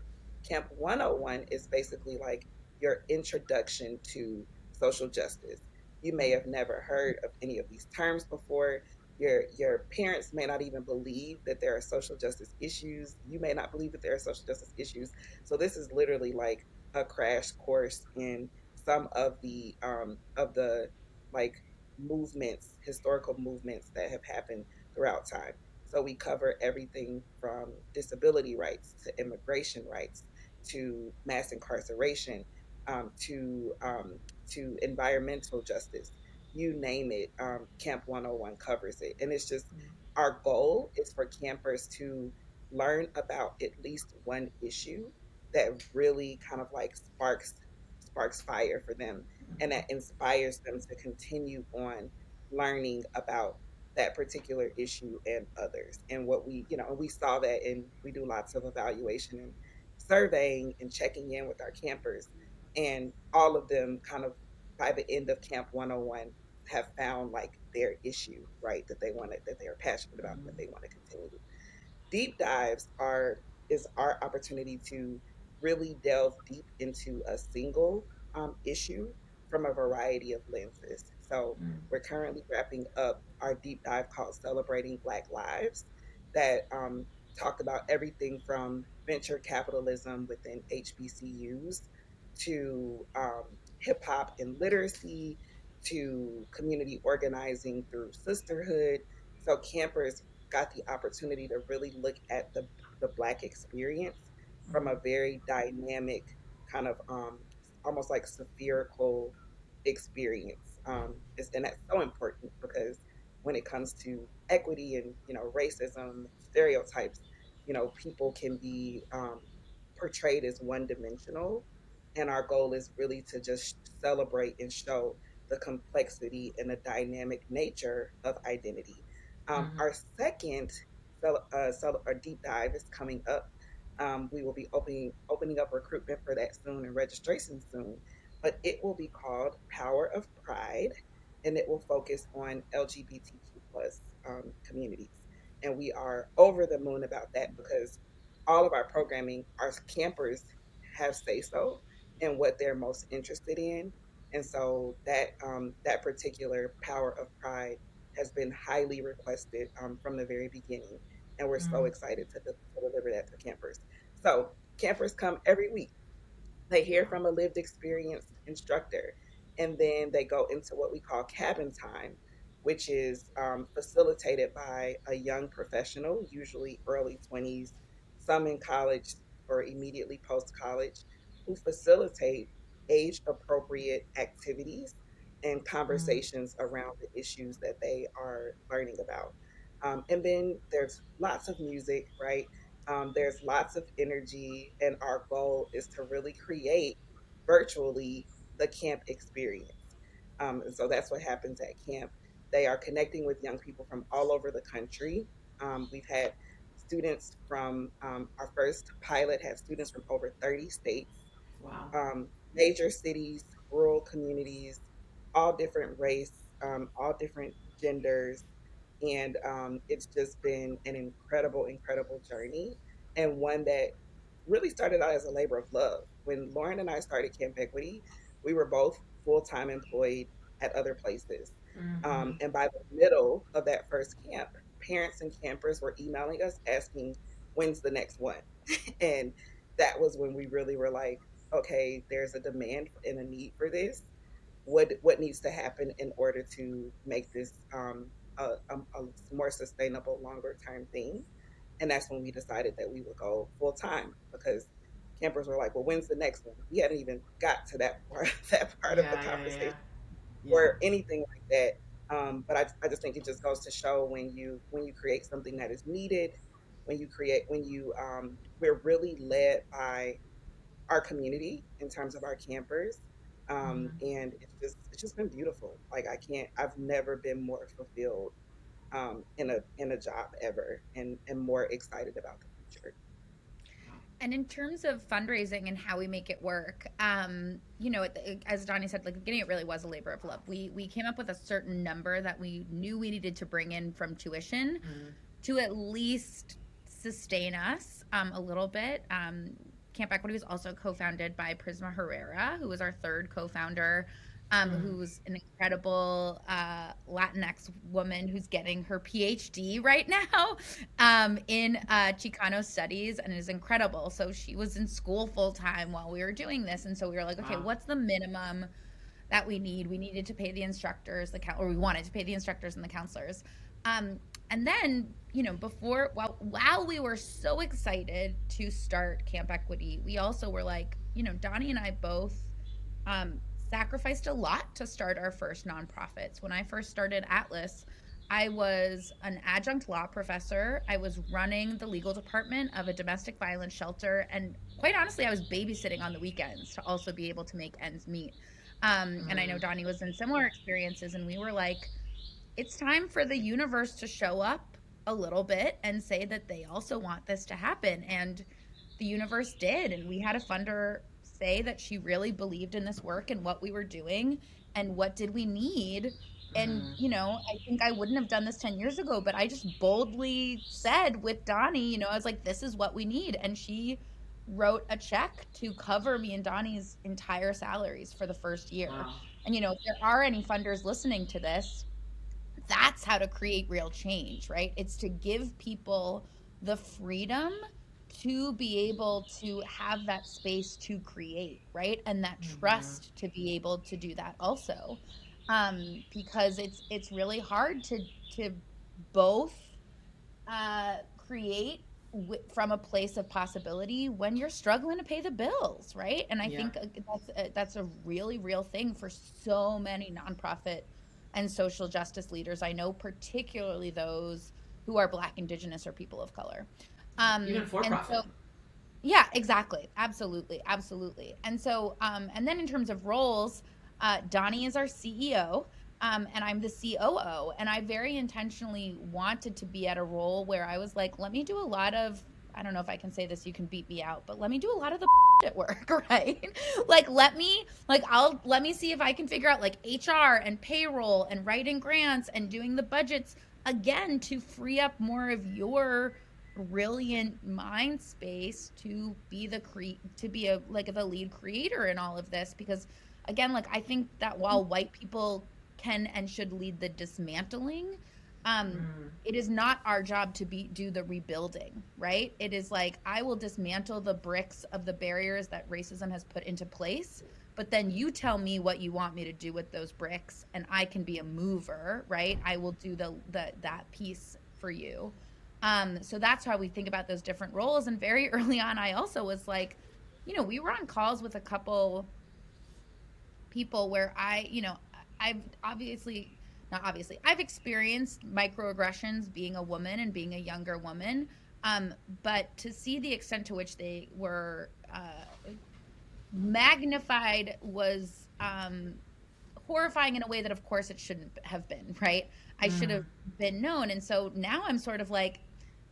[SPEAKER 2] Camp 101 is basically like your introduction to social justice. You may have never heard of any of these terms before. Your your parents may not even believe that there are social justice issues. You may not believe that there are social justice issues. So this is literally like a crash course in some of the um, of the like movements, historical movements that have happened throughout time. So we cover everything from disability rights to immigration rights to mass incarceration um, to um, to environmental justice. You name it, um, Camp 101 covers it. And it's just mm-hmm. our goal is for campers to learn about at least one issue that really kind of like sparks sparks fire for them and that inspires them to continue on learning about that particular issue and others. And what we, you know, we saw that and we do lots of evaluation and surveying and checking in with our campers. And all of them kind of by the end of Camp 101 have found like their issue, right? That they wanted, that they are passionate about, mm-hmm. that they want to continue. Deep dives are is our opportunity to really delve deep into a single um, issue from a variety of lenses. So mm. we're currently wrapping up our deep dive called Celebrating Black Lives that um, talked about everything from venture capitalism within HBCUs to um, hip hop and literacy to community organizing through sisterhood. So campers got the opportunity to really look at the, the Black experience from a very dynamic kind of um, almost like spherical experience. Um, and that's so important because when it comes to equity and you know racism, stereotypes, you know people can be um, portrayed as one dimensional, and our goal is really to just celebrate and show the complexity and the dynamic nature of identity. Um, mm-hmm. Our second uh, our deep dive is coming up. Um, we will be opening opening up recruitment for that soon and registration soon but it will be called Power of Pride, and it will focus on LGBTQ plus um, communities. And we are over the moon about that because all of our programming, our campers have say so in what they're most interested in, and so that um, that particular Power of Pride has been highly requested um, from the very beginning, and we're mm-hmm. so excited to, to deliver that to campers. So campers come every week they hear from a lived experience instructor, and then they go into what we call cabin time, which is um, facilitated by a young professional, usually early 20s, some in college or immediately post college, who facilitate age appropriate activities and mm-hmm. conversations mm-hmm. around the issues that they are learning about. Um, and then there's lots of music, right? Um, there's lots of energy, and our goal is to really create virtually the camp experience. Um, and so that's what happens at camp. They are connecting with young people from all over the country. Um, we've had students from um, our first pilot had students from over 30 states.
[SPEAKER 3] Wow.
[SPEAKER 2] Um, major cities, rural communities, all different race, um, all different genders, and um, it's just been an incredible, incredible journey and one that really started out as a labor of love. When Lauren and I started Camp Equity, we were both full time employed at other places. Mm-hmm. Um, and by the middle of that first camp, parents and campers were emailing us asking, when's the next one? <laughs> and that was when we really were like, okay, there's a demand and a need for this. What what needs to happen in order to make this um, a, a, a more sustainable, longer term thing? And that's when we decided that we would go full time because campers were like, "Well, when's the next one?" We hadn't even got to that <laughs> part that part yeah, of the conversation yeah, yeah. or anything like that. Um, but I, I just think it just goes to show when you when you create something that is needed, when you create when you um, we're really led by our community in terms of our campers. Um, mm-hmm. and it's just it's just been beautiful. Like I can't I've never been more fulfilled um, in a in a job ever and and more excited about the future.
[SPEAKER 1] And in terms of fundraising and how we make it work, um, you know, as Donnie said, like beginning, it really was a labor of love. We we came up with a certain number that we knew we needed to bring in from tuition mm-hmm. to at least sustain us um, a little bit. Um, Camp Equity was also co-founded by Prisma Herrera, who was our third co-founder um, mm. who's an incredible uh, Latinx woman who's getting her PhD right <laughs> now um, in uh, Chicano studies and is incredible. So she was in school full time while we were doing this. And so we were like, okay, wow. what's the minimum that we need? We needed to pay the instructors, the or we wanted to pay the instructors and the counselors. Um, and then, you know, before, while, while we were so excited to start Camp Equity, we also were like, you know, Donnie and I both um, sacrificed a lot to start our first nonprofits. When I first started Atlas, I was an adjunct law professor. I was running the legal department of a domestic violence shelter. And quite honestly, I was babysitting on the weekends to also be able to make ends meet. Um, and I know mm. Donnie was in similar experiences. And we were like, it's time for the universe to show up a little bit and say that they also want this to happen. And the universe did. And we had a funder say that she really believed in this work and what we were doing and what did we need and mm-hmm. you know i think i wouldn't have done this 10 years ago but i just boldly said with donnie you know i was like this is what we need and she wrote a check to cover me and donnie's entire salaries for the first year wow. and you know if there are any funders listening to this that's how to create real change right it's to give people the freedom to be able to have that space to create, right? And that mm-hmm. trust to be able to do that also. Um, because it's it's really hard to to both uh, create w- from a place of possibility when you're struggling to pay the bills, right? And I yeah. think uh, that's a, that's a really real thing for so many nonprofit and social justice leaders I know, particularly those who are Black, Indigenous, or people of color.
[SPEAKER 3] Um, Even for profit. So,
[SPEAKER 1] yeah, exactly. Absolutely. Absolutely. And so, um, and then in terms of roles, uh, Donnie is our CEO. Um, and I'm the COO. And I very intentionally wanted to be at a role where I was like, let me do a lot of, I don't know if I can say this, you can beat me out, but let me do a lot of the <laughs> at work, <laughs> right? like, let me, like, I'll, let me see if I can figure out like HR and payroll and writing grants and doing the budgets again to free up more of your brilliant mind space to be the cre to be a like the lead creator in all of this because again like i think that while mm. white people can and should lead the dismantling um mm. it is not our job to be do the rebuilding right it is like i will dismantle the bricks of the barriers that racism has put into place but then you tell me what you want me to do with those bricks and i can be a mover right i will do the, the that piece for you um, so that's how we think about those different roles. And very <laughs> early on, I also was like, you know, we were on calls with a couple people where I, you know, I've obviously, not obviously, I've experienced microaggressions being a woman and being a younger woman. Um, but to see the extent to which they were uh, magnified was um, horrifying in a way that, of course, it shouldn't have been, right? I mm. should have been known. And so now I'm sort of like,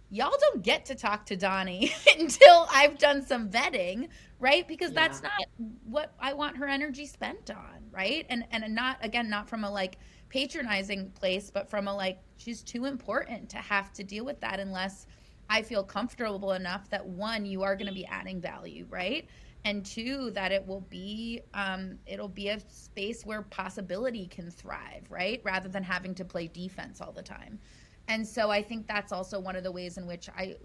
[SPEAKER 1] y'all don't get to talk to Donnie <laughs> until I've done some vetting, right? Because yeah. that's not what I want her energy spent on, right? And and not again not from a like patronizing place, but from a like she's too important to have to deal with that unless I feel comfortable enough that one you are going to be adding value, right? And two that it will be um it'll be a space where possibility can thrive, right? Rather than having to play defense all the time and so I think that's also one of the ways in which I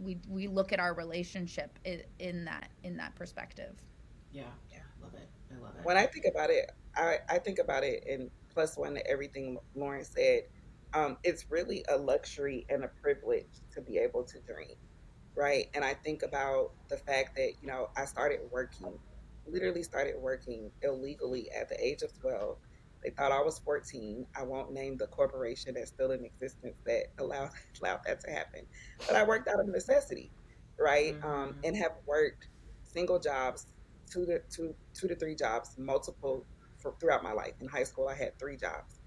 [SPEAKER 1] we we look at our relationship in, in that in that perspective.
[SPEAKER 3] Yeah. Yeah. Love it. I love it.
[SPEAKER 2] When I think about it, I, I think about it in plus one to everything Lauren said. Um, it's really a luxury and a privilege to be able to dream, right? And I think about the fact that, you know, I started working, literally started working illegally at the age of 12 they thought I was 14. I won't name the corporation that's still in existence that allowed <laughs> allowed that to happen. But I worked out of necessity, right? Um, mm-hmm. Um, and have worked single jobs, two to two two to three jobs, multiple for, throughout my life. In high school, I had three jobs,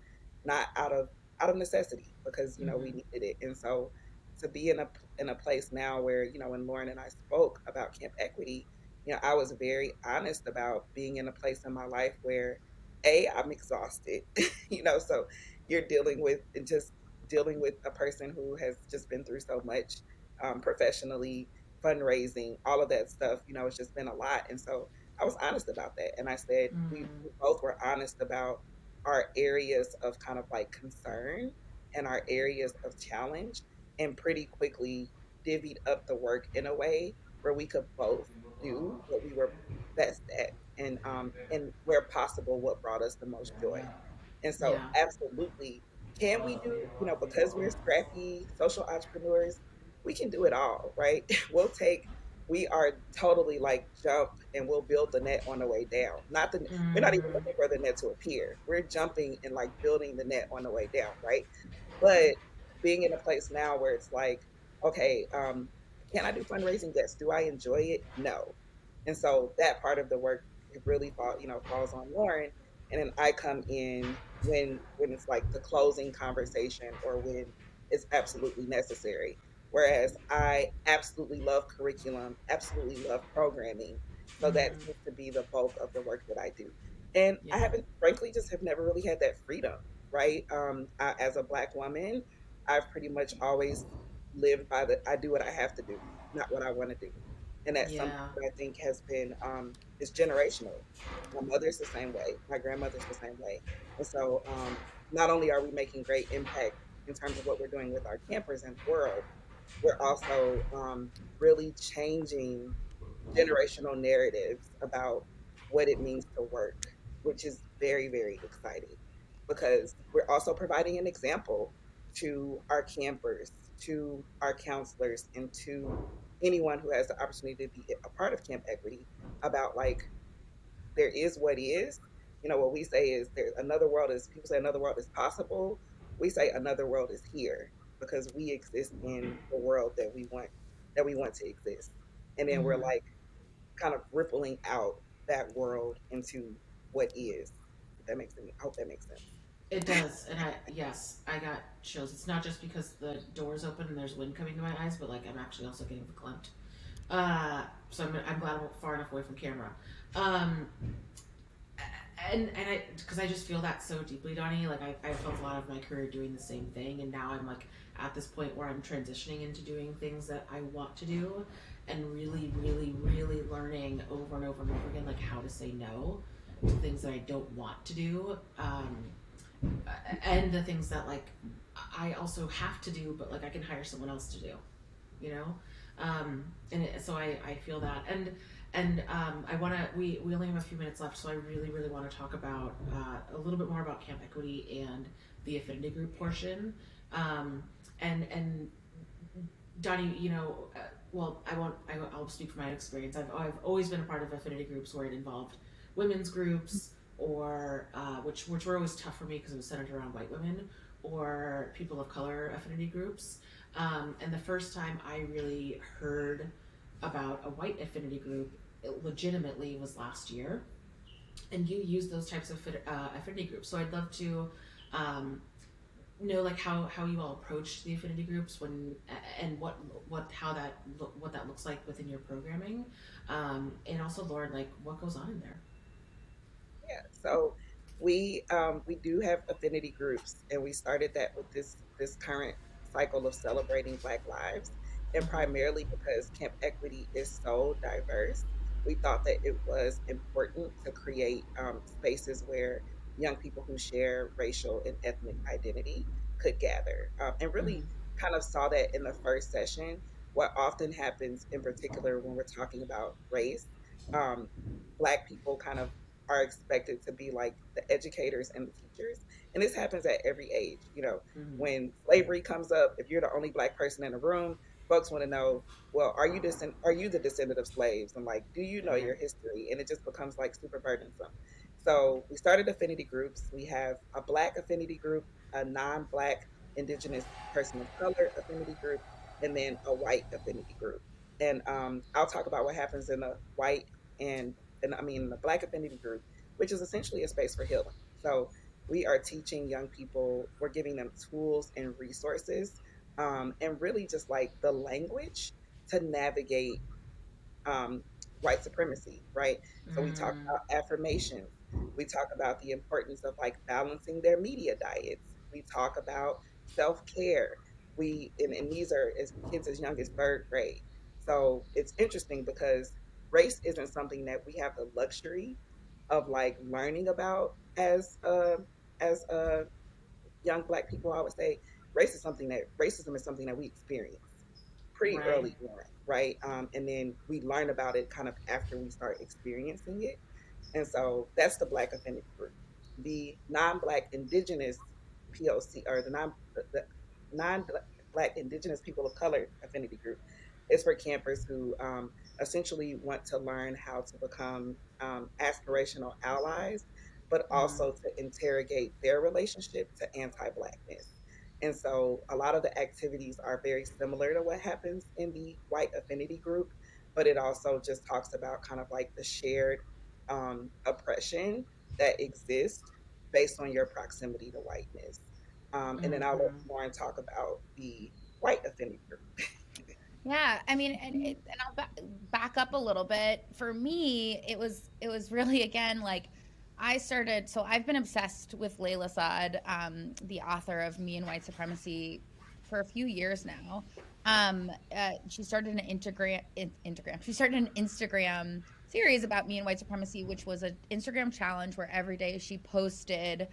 [SPEAKER 2] not out of out of necessity because you know mm-hmm. we needed it. And so to be in a in a place now where you know when Lauren and I spoke about Camp Equity, you know I was very honest about being in a place in my life where a i'm exhausted <laughs> you know so you're dealing with and just dealing with a person who has just been through so much um, professionally fundraising all of that stuff you know it's just been a lot and so i was honest about that and i said mm-hmm. we, we both were honest about our areas of kind of like concern and our areas of challenge and pretty quickly divvied up the work in a way where we could both do what we were best at and um, and where possible, what brought us the most joy. And so, yeah. absolutely, can we do? You know, because we're scrappy social entrepreneurs, we can do it all, right? <laughs> we'll take. We are totally like jump and we'll build the net on the way down. Not the mm. we're not even looking for the net to appear. We're jumping and like building the net on the way down, right? But being in a place now where it's like, okay, um, can I do fundraising? Yes. Do I enjoy it? No. And so that part of the work it really fall, you know, falls on Lauren. And then I come in when when it's like the closing conversation or when it's absolutely necessary. Whereas I absolutely love curriculum, absolutely love programming. So mm-hmm. that seems to be the bulk of the work that I do. And yeah. I haven't, frankly, just have never really had that freedom, right? Um, I, as a Black woman, I've pretty much always lived by the I do what I have to do, not what I want to do and that's yeah. something that I think has been um, is generational. My mother's the same way. My grandmother's the same way. And so, um, not only are we making great impact in terms of what we're doing with our campers in the world, we're also um, really changing generational narratives about what it means to work, which is very, very exciting because we're also providing an example to our campers, to our counselors, and to anyone who has the opportunity to be a part of Camp Equity about like there is what is. You know, what we say is there's another world is people say another world is possible. We say another world is here because we exist in the world that we want that we want to exist. And then mm-hmm. we're like kind of rippling out that world into what is. That makes sense. I hope that makes sense.
[SPEAKER 3] It does, and I yes, I got chills. It's not just because the door's open and there's wind coming to my eyes, but like I'm actually also getting verklempt. Uh, so I'm, I'm glad I'm far enough away from camera. Um, and and I because I just feel that so deeply, Donnie. Like I I felt a lot of my career doing the same thing, and now I'm like at this point where I'm transitioning into doing things that I want to do, and really, really, really learning over and over and over again like how to say no to things that I don't want to do. Um, and the things that like I also have to do, but like I can hire someone else to do, you know. Um, and it, so I, I feel that and and um, I want to we, we only have a few minutes left, so I really really want to talk about uh, a little bit more about Camp Equity and the affinity group portion. Um, and and Donnie, you know, uh, well, I won't. I, will speak from my experience. I've I've always been a part of affinity groups where it involved women's groups or uh, which which were always tough for me because it was centered around white women or people of color affinity groups. Um, and the first time I really heard about a white affinity group legitimately was last year. And you use those types of uh, affinity groups. So I'd love to um, know like how, how you all approach the affinity groups when and what what how that what that looks like within your programming, um, and also Lauren like what goes on in there.
[SPEAKER 2] Yeah. So we um, we do have affinity groups, and we started that with this this current cycle of celebrating Black lives, and primarily because Camp Equity is so diverse, we thought that it was important to create um, spaces where young people who share racial and ethnic identity could gather, um, and really mm-hmm. kind of saw that in the first session. What often happens, in particular, when we're talking about race, um, black people kind of are expected to be like the educators and the teachers. And this happens at every age. You know, mm-hmm. when slavery comes up, if you're the only black person in the room, folks want to know, well, are you descend- are you the descendant of slaves? And like, do you know mm-hmm. your history? And it just becomes like super burdensome. So we started affinity groups. We have a black affinity group, a non-black indigenous person of color affinity group, and then a white affinity group. And um, I'll talk about what happens in the white and, and I mean the black affinity group, which is essentially a space for healing. So we are teaching young people, we're giving them tools and resources, um, and really just like the language to navigate um, white supremacy, right? So we talk mm. about affirmations. We talk about the importance of like balancing their media diets. We talk about self care. We and, and these are as kids as young as third grade. So it's interesting because race isn't something that we have the luxury of like learning about as uh, as uh, young black people. I would say race is something that racism is something that we experience pretty right. early on, right? Um, and then we learn about it kind of after we start experiencing it. And so that's the Black Affinity Group. The non-Black Indigenous POC or the non the non-Black Indigenous People of Color Affinity Group is for campers who um, essentially want to learn how to become um, aspirational allies, but mm-hmm. also to interrogate their relationship to anti-blackness. And so a lot of the activities are very similar to what happens in the white affinity group, but it also just talks about kind of like the shared um, oppression that exists based on your proximity to whiteness. Um, and then I'll let mm-hmm. Lauren talk about the white affinity group.
[SPEAKER 1] yeah, I mean, and, and I'll back up a little bit. For me, it was it was really again like I started. So I've been obsessed with Layla Saad, um, the author of Me and White Supremacy, for a few years now. Um, uh, she started an Instagram. Instagram. She started an Instagram series about me and white supremacy, which was an Instagram challenge where every day she posted,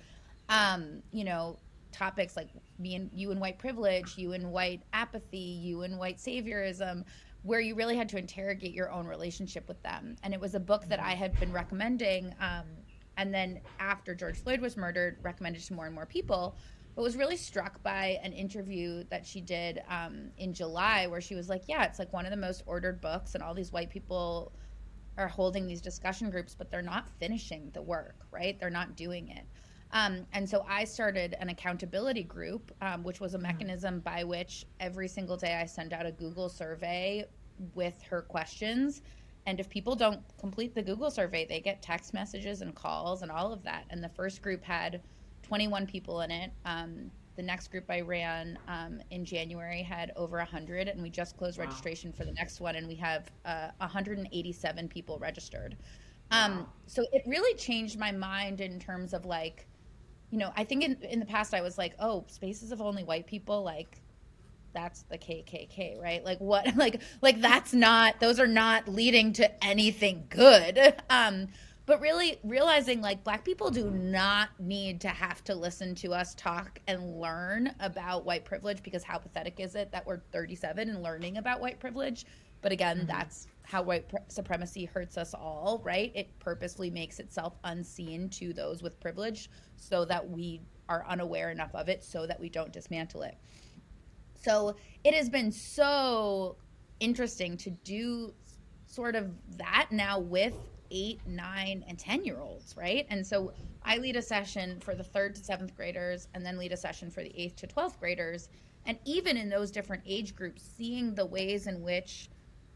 [SPEAKER 1] um, you know, topics like me and you and white privilege, you and white apathy, you and white saviorism, where you really had to interrogate your own relationship with them. And it was a book that I had been recommending. Um, and then after George Floyd was murdered, recommended to more and more people. But was really struck by an interview that she did um, in July, where she was like, "Yeah, it's like one of the most ordered books, and all these white people are holding these discussion groups, but they're not finishing the work, right? They're not doing it. Um, and so I started an accountability group, um, which was a mm-hmm. mechanism by which every single day I send out a Google survey with her questions. And if people don't complete the Google survey, they get text messages and calls and all of that. And the first group had 21 people in it. Um, the next group I ran um, in January had over 100, and we just closed wow. registration for the next one, and we have uh, 187 people registered. Um, wow. So it really changed my mind in terms of like, you know, I think in, in the past I was like, oh, spaces of only white people, like, that's the KKK, right? Like what? <laughs> Like like that's not; those are not leading to anything good. <laughs> Um, but really realizing like black people do not need to have to listen to us talk and learn about white privilege because how pathetic is it that we're 37 and learning about white privilege? But again mm-hmm. that's how white pr- supremacy hurts us all right? It purposely makes itself unseen to those with privilege so that we are unaware enough of it so that we don't dismantle it. So it has been so interesting to do sort of that now with eight, nine, and 10 year olds, right? And so I lead a session for the third to seventh graders and then lead a session for the eighth to 12th graders. And even in those different age groups, seeing the ways in which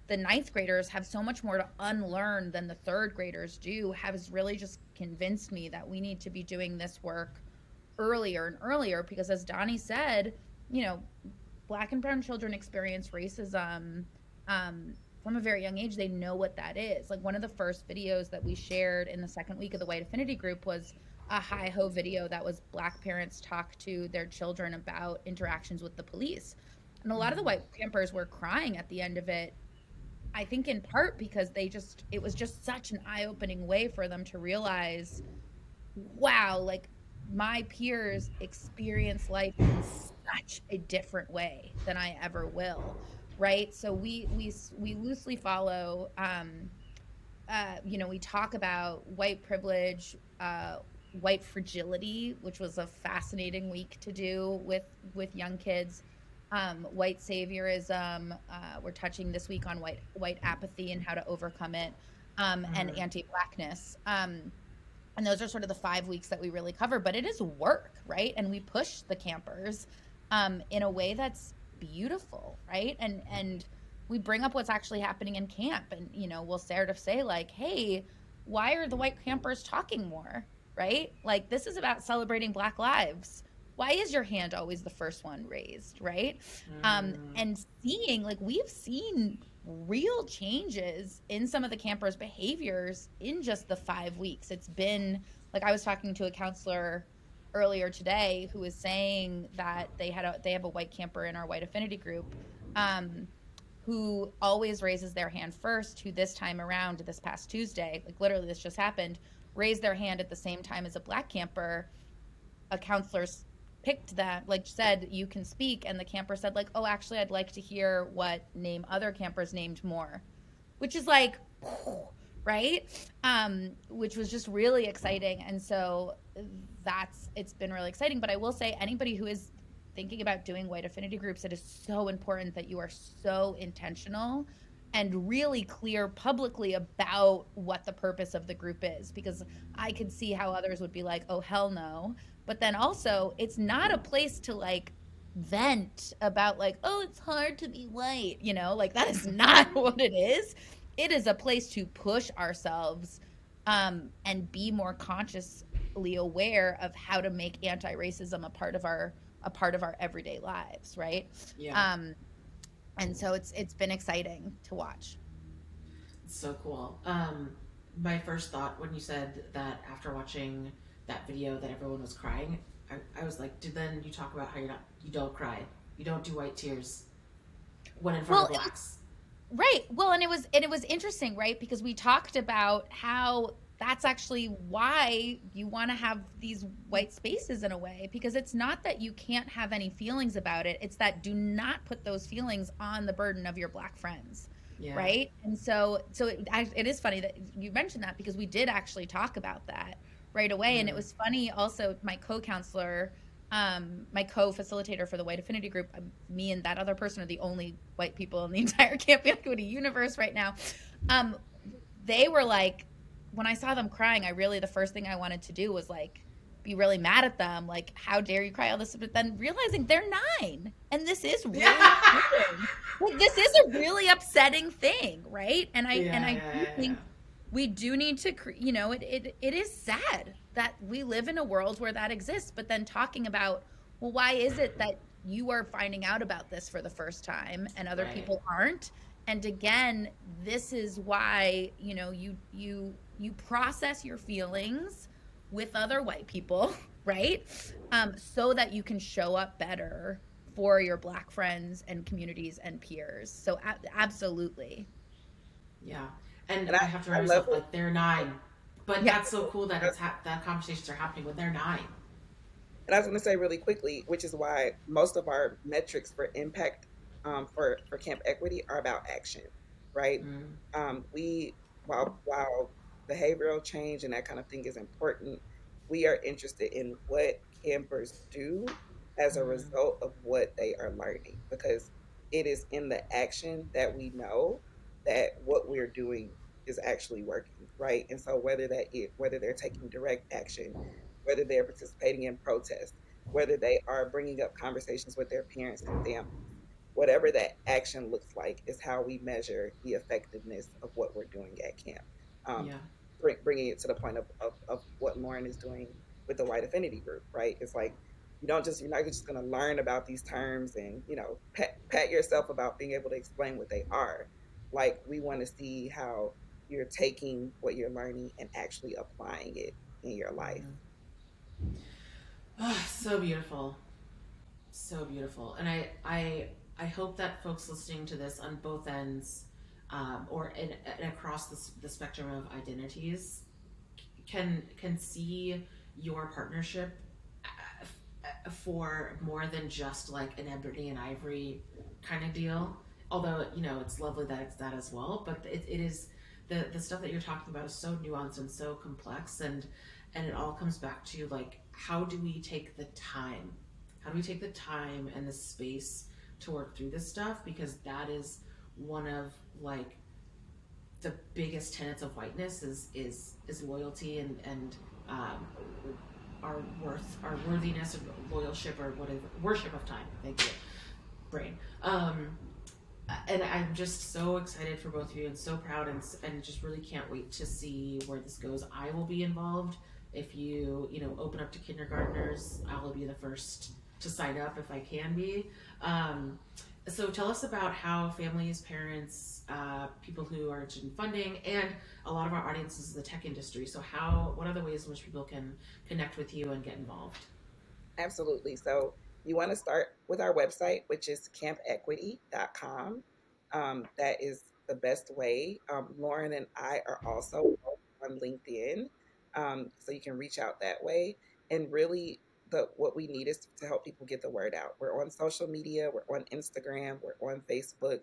[SPEAKER 1] the ninth graders have so much more to unlearn than the third graders do has really just convinced me that we need to be doing this work earlier and earlier because as Donnie said, you know, black and brown children experience racism um, from a very young age they know what that is. Like one of the first videos that we shared in the second week of the white affinity group was a HiHo video that was black parents talk to their children about interactions with the police. And a lot of the white campers were crying at the end of it i think in part because they just it was just such an eye-opening way for them to realize wow like my peers experience life in such a different way than i ever will right? So we we we loosely follow um, uh, you know, we talk about white privilege, uh, white fragility, which was a fascinating week to do with with young kids. Um, white saviorism. Uh, we're touching this week on white white apathy and how to overcome it, um, mm-hmm. and anti-blackness. Um, and those are sort of the five weeks that we really cover. But it is work, right? And we push the campers um, in a way that's beautiful, right? And and we bring up what's actually happening in camp, and you know, we'll start to say like, hey, why are the white campers talking more? right? Like this is about celebrating Black lives. Why is your hand always the first one raised, right? Um, mm. Um, and seeing like we've seen real changes in some of the campers' behaviors in just the five weeks. It's been like I was talking to a counselor earlier today who was saying that they had a they have a white camper in our white affinity group um, who always raises their hand first who this time around this past tuesday like literally this just happened raised their hand at the same time as a black camper, a counselor picked that, like said, you can speak. And the camper said, like, oh, actually, I'd like to hear what name other campers named more, which is like, <sighs> right? Um, which was just really exciting. And so that's, it's been really exciting. But I will say, anybody who is thinking about doing white affinity groups, it is so important that you are so intentional and really clear publicly about what the purpose of the group is because I could see how others would be like, "Oh hell no." But then also, it's not a place to like vent about like, "Oh, it's hard to be white." You know, like that is <laughs> not <laughs> what it is. It is a place to push ourselves um, and be more aware of how to make anti-racism a part of our a part of our everyday lives, right?
[SPEAKER 3] Yeah. Um,
[SPEAKER 1] and so it's it's been exciting to watch.
[SPEAKER 3] It's so cool. Um, my first thought when you said that after watching that video that everyone was crying, I, I was like, did then you talk about how you're not you don't cry, you don't do white tears when in front well, of blacks.
[SPEAKER 1] Right. Well, and it was and it was interesting, right? Because we talked about how that's actually why you want to have these white spaces in a way because it's not that you can't have any feelings about it it's that do not put those feelings on the burden of your black friends yeah. right and so so it, it is funny that you mentioned that because we did actually talk about that right away mm-hmm. and it was funny also my co-counselor um, my co-facilitator for the white affinity group um, me and that other person are the only white people in the <laughs> entire camp equity universe right now um, they were like when I saw them crying, I really the first thing I wanted to do was like be really mad at them, like how dare you cry all this? But then realizing they're nine, and this is really yeah. like this is a really upsetting thing, right? And I yeah, and I yeah, think we do need to, you know, it, it it is sad that we live in a world where that exists. But then talking about, well, why is it that you are finding out about this for the first time and other right. people aren't? And again, this is why you know you you you process your feelings with other white people, <laughs> right? Um, so that you can show up better for your black friends and communities and peers. So a- absolutely.
[SPEAKER 3] Yeah. And, and I, I, have to remember like they're nine. But yeah. that's so cool that it's ha- that conversations are happening when they're nine.
[SPEAKER 2] And I was going to say really quickly, which is why most of our metrics for impact um, for for Camp Equity are about action, right? Mm. Um, we while while behavioral change and that kind of thing is important. We are interested in what campers do as a mm-hmm. result of what they are learning because it is in the action that we know that what we're doing is actually working, right? And so whether that is, whether they're taking direct action, whether they're participating in protests, whether they are bringing up conversations with their parents and families, whatever that action looks like is how we measure the effectiveness of what we're doing at camp. Um, yeah bring, bringing it to the point of, of, of what Lauren is doing with the white affinity group, right? It's like you don't just you're not just going to learn about these terms and you know pat, pat yourself about being able to explain what they are. Like we want to see how you're taking what you're learning and actually applying it in your life.
[SPEAKER 3] Oh, <sighs> so beautiful, so beautiful, and I I I hope that folks listening to this on both ends um, or in, in across the, the spectrum of identities can can see your partnership uh, for more than just like an ebony and ivory kind of deal. Although you know it's lovely that it's that as well but it, it is the the stuff that you're talking about is so nuanced and so complex and and it all comes back to like how do we take the time? How do we take the time and the space to work through this stuff? Because that is one of like the biggest tenets of whiteness is is is loyalty and and um, our worth our worthiness and loyalship or whatever worship of time thank you brain um and I'm just so excited for both of you and so proud and, and just really can't wait to see where this goes. I will be involved. If you, you know, open up to kindergartners, I will be the first to sign up if I can be. Um, so tell us about how families, parents, uh, people who are interested in funding, and a lot of our audience is the tech industry. So how, what are the ways in which people can connect with you and get involved?
[SPEAKER 2] Absolutely. So you want to start with our website, which is campequity.com. Um, that is the best way. Um, Lauren and I are also on LinkedIn, um, so you can reach out that way. And really, the what we need is to help people get the word out. We're on social media, we're on Instagram, we're on Facebook.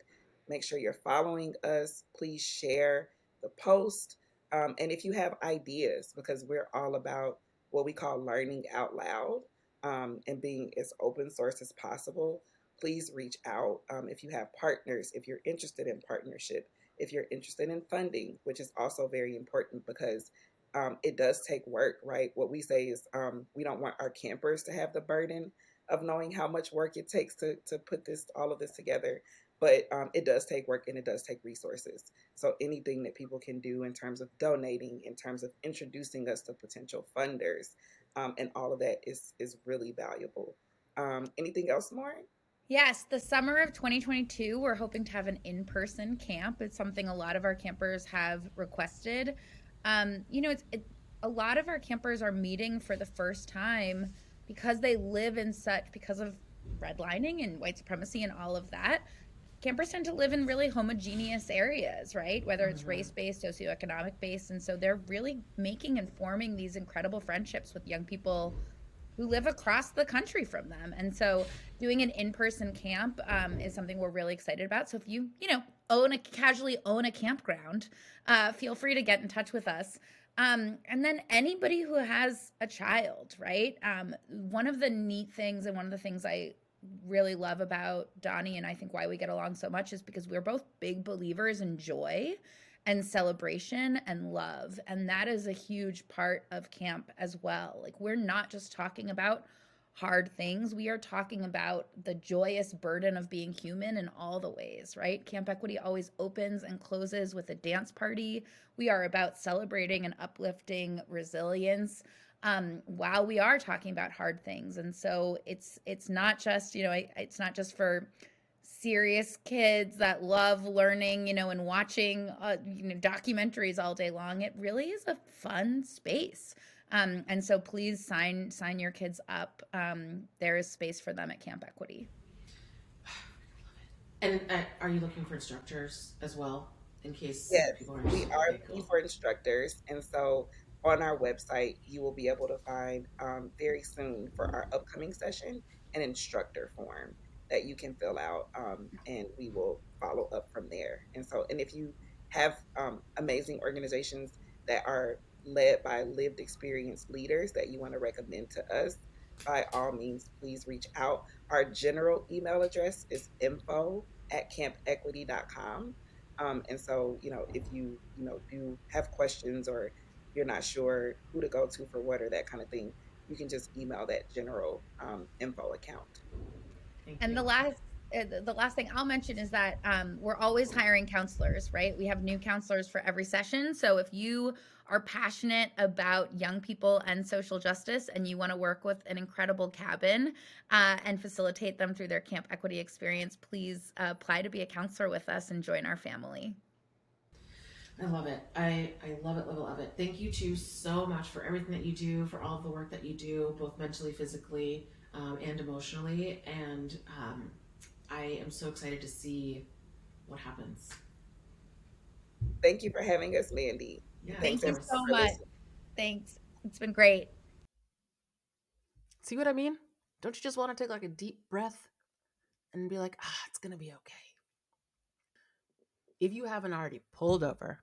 [SPEAKER 2] Make sure you're following us. Please share the post. Um, and if you have ideas, because we're all about what we call learning out loud um, and being as open source as possible, please reach out. Um, if you have partners, if you're interested in partnership, if you're interested in funding, which is also very important because um, it does take work, right? What we say is um, we don't want our campers to have the burden of knowing how much work it takes to, to put this all of this together but um, it does take work and it does take resources. So anything that people can do in terms of donating, in terms of introducing us to potential funders, um, and all of that is is really valuable. Um, anything else, Lauren?
[SPEAKER 1] Yes, the summer of 2022, we're hoping to have an in-person camp. It's something a lot of our campers have requested. Um, you know, it's it, a lot of our campers are meeting for the first time because they live in such because of redlining and white supremacy and all of that campers tend to live in really homogeneous areas, right? Whether it's mm-hmm. race based, socioeconomic based. And so they're really making and forming these incredible friendships with young people who live across the country from them. And so doing an in person camp um, is something we're really excited about. So if you, you know, own a casually own a campground, uh, feel free to get in touch with us. Um, and then anybody who has a child, right? Um, one of the neat things and one of the things I really love about Donnie and I think why we get along so much is because we're both big believers in joy and celebration and love. And that is a huge part of camp as well. Like, we're not just talking about hard things, we are talking about the joyous burden of being human in all the ways, right? Camp Equity always opens and closes with a dance party. We are about celebrating and uplifting resilience um, while we are talking about hard things. And so it's it's not just you know it's not just for serious kids that love learning, you know, and watching uh, you know documentaries all day long. It really is a fun space. Um, and so please sign sign your kids up. Um, there is space for them at Camp Equity. <sighs>
[SPEAKER 3] And uh, are you looking for instructors as well, in case?
[SPEAKER 2] Yes, we are looking for instructors, and so on our website, you will be able to find um, very soon for our upcoming session an instructor form that you can fill out, um, and we will follow up from there. And so, and if you have um, amazing organizations that are led by lived experience leaders that you want to recommend to us, by all means, please reach out. Our general email address is info at campequity.com. Um, and so, you know, if you, you know, do have questions or you're not sure who to go to for what or that kind of thing, you can just email that general um, info account.
[SPEAKER 1] Thank and you. the last uh, the last thing I'll mention is that um, we're always hiring counselors, right? We have new counselors for every session. So if you are passionate about young people and social justice and you want to work with an incredible cabin uh, and facilitate them through their camp equity experience, please uh, apply to be a counselor with us and join our family.
[SPEAKER 3] I love it. I, I love it, love it, love it. Thank you too so much for everything that you do, for all of the work that you do, both mentally, physically, um, and emotionally. And um, I am so excited to see what happens.
[SPEAKER 2] Thank you for having us, Mandy.
[SPEAKER 1] Yeah, Thank you so much. Thanks. It's been great.
[SPEAKER 4] See what I mean? Don't you just want to take like a deep breath and be like, ah, it's going to be okay? If you haven't already pulled over,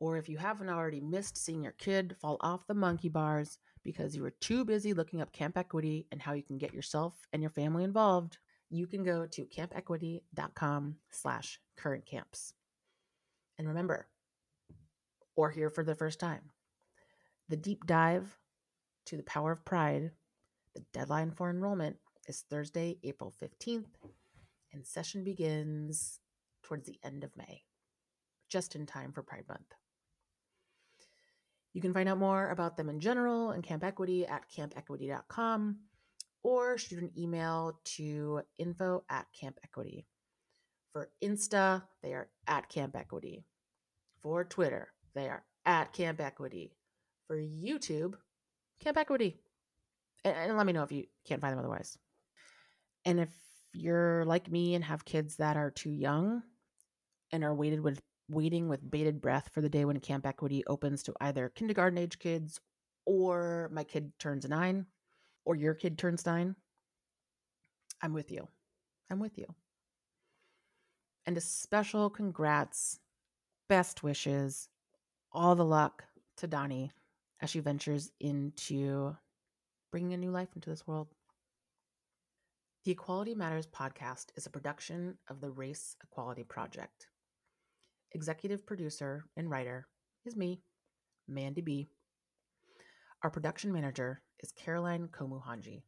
[SPEAKER 3] or if you haven't already missed seeing your kid fall off the monkey bars because you were too busy looking up Camp Equity and how you can get yourself and your family involved, you can go to campequity.com slash current camps. And remember, or here for the first time, the deep dive to the power of pride, the deadline for enrollment is Thursday, April 15th, and session begins towards the end of May, just in time for Pride Month. You can find out more about them in general and Camp Equity at campequity.com or shoot an email to info at Camp Equity. For Insta, they are at Camp Equity. For Twitter, they are at Camp Equity. For YouTube, Camp Equity. And, and let me know if you can't find them otherwise. And if you're like me and have kids that are too young and are weighted with waiting with bated breath for the day when Camp Equity opens to either kindergarten age kids or my kid turns nine or your kid turns nine, I'm with you. I'm with you. And a special congrats, best wishes, all the luck to Donnie as she ventures into bringing a new life into this world. The Equality Matters podcast is a production of the Race Equality Project. Executive producer and writer is me, Mandy B. Our production manager is Caroline Komuhanji.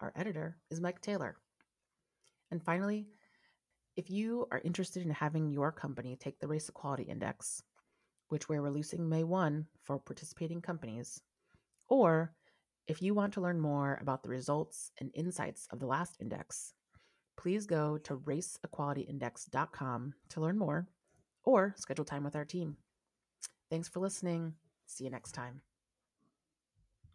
[SPEAKER 3] Our editor is Mike Taylor. And finally, if you are interested in having your company take the Race Equality Index, which we're releasing May 1 for participating companies, or if you want to learn more about the results and insights of the last index, please go to raceequalityindex.com to learn more or schedule time with our team. Thanks for listening. See you next time.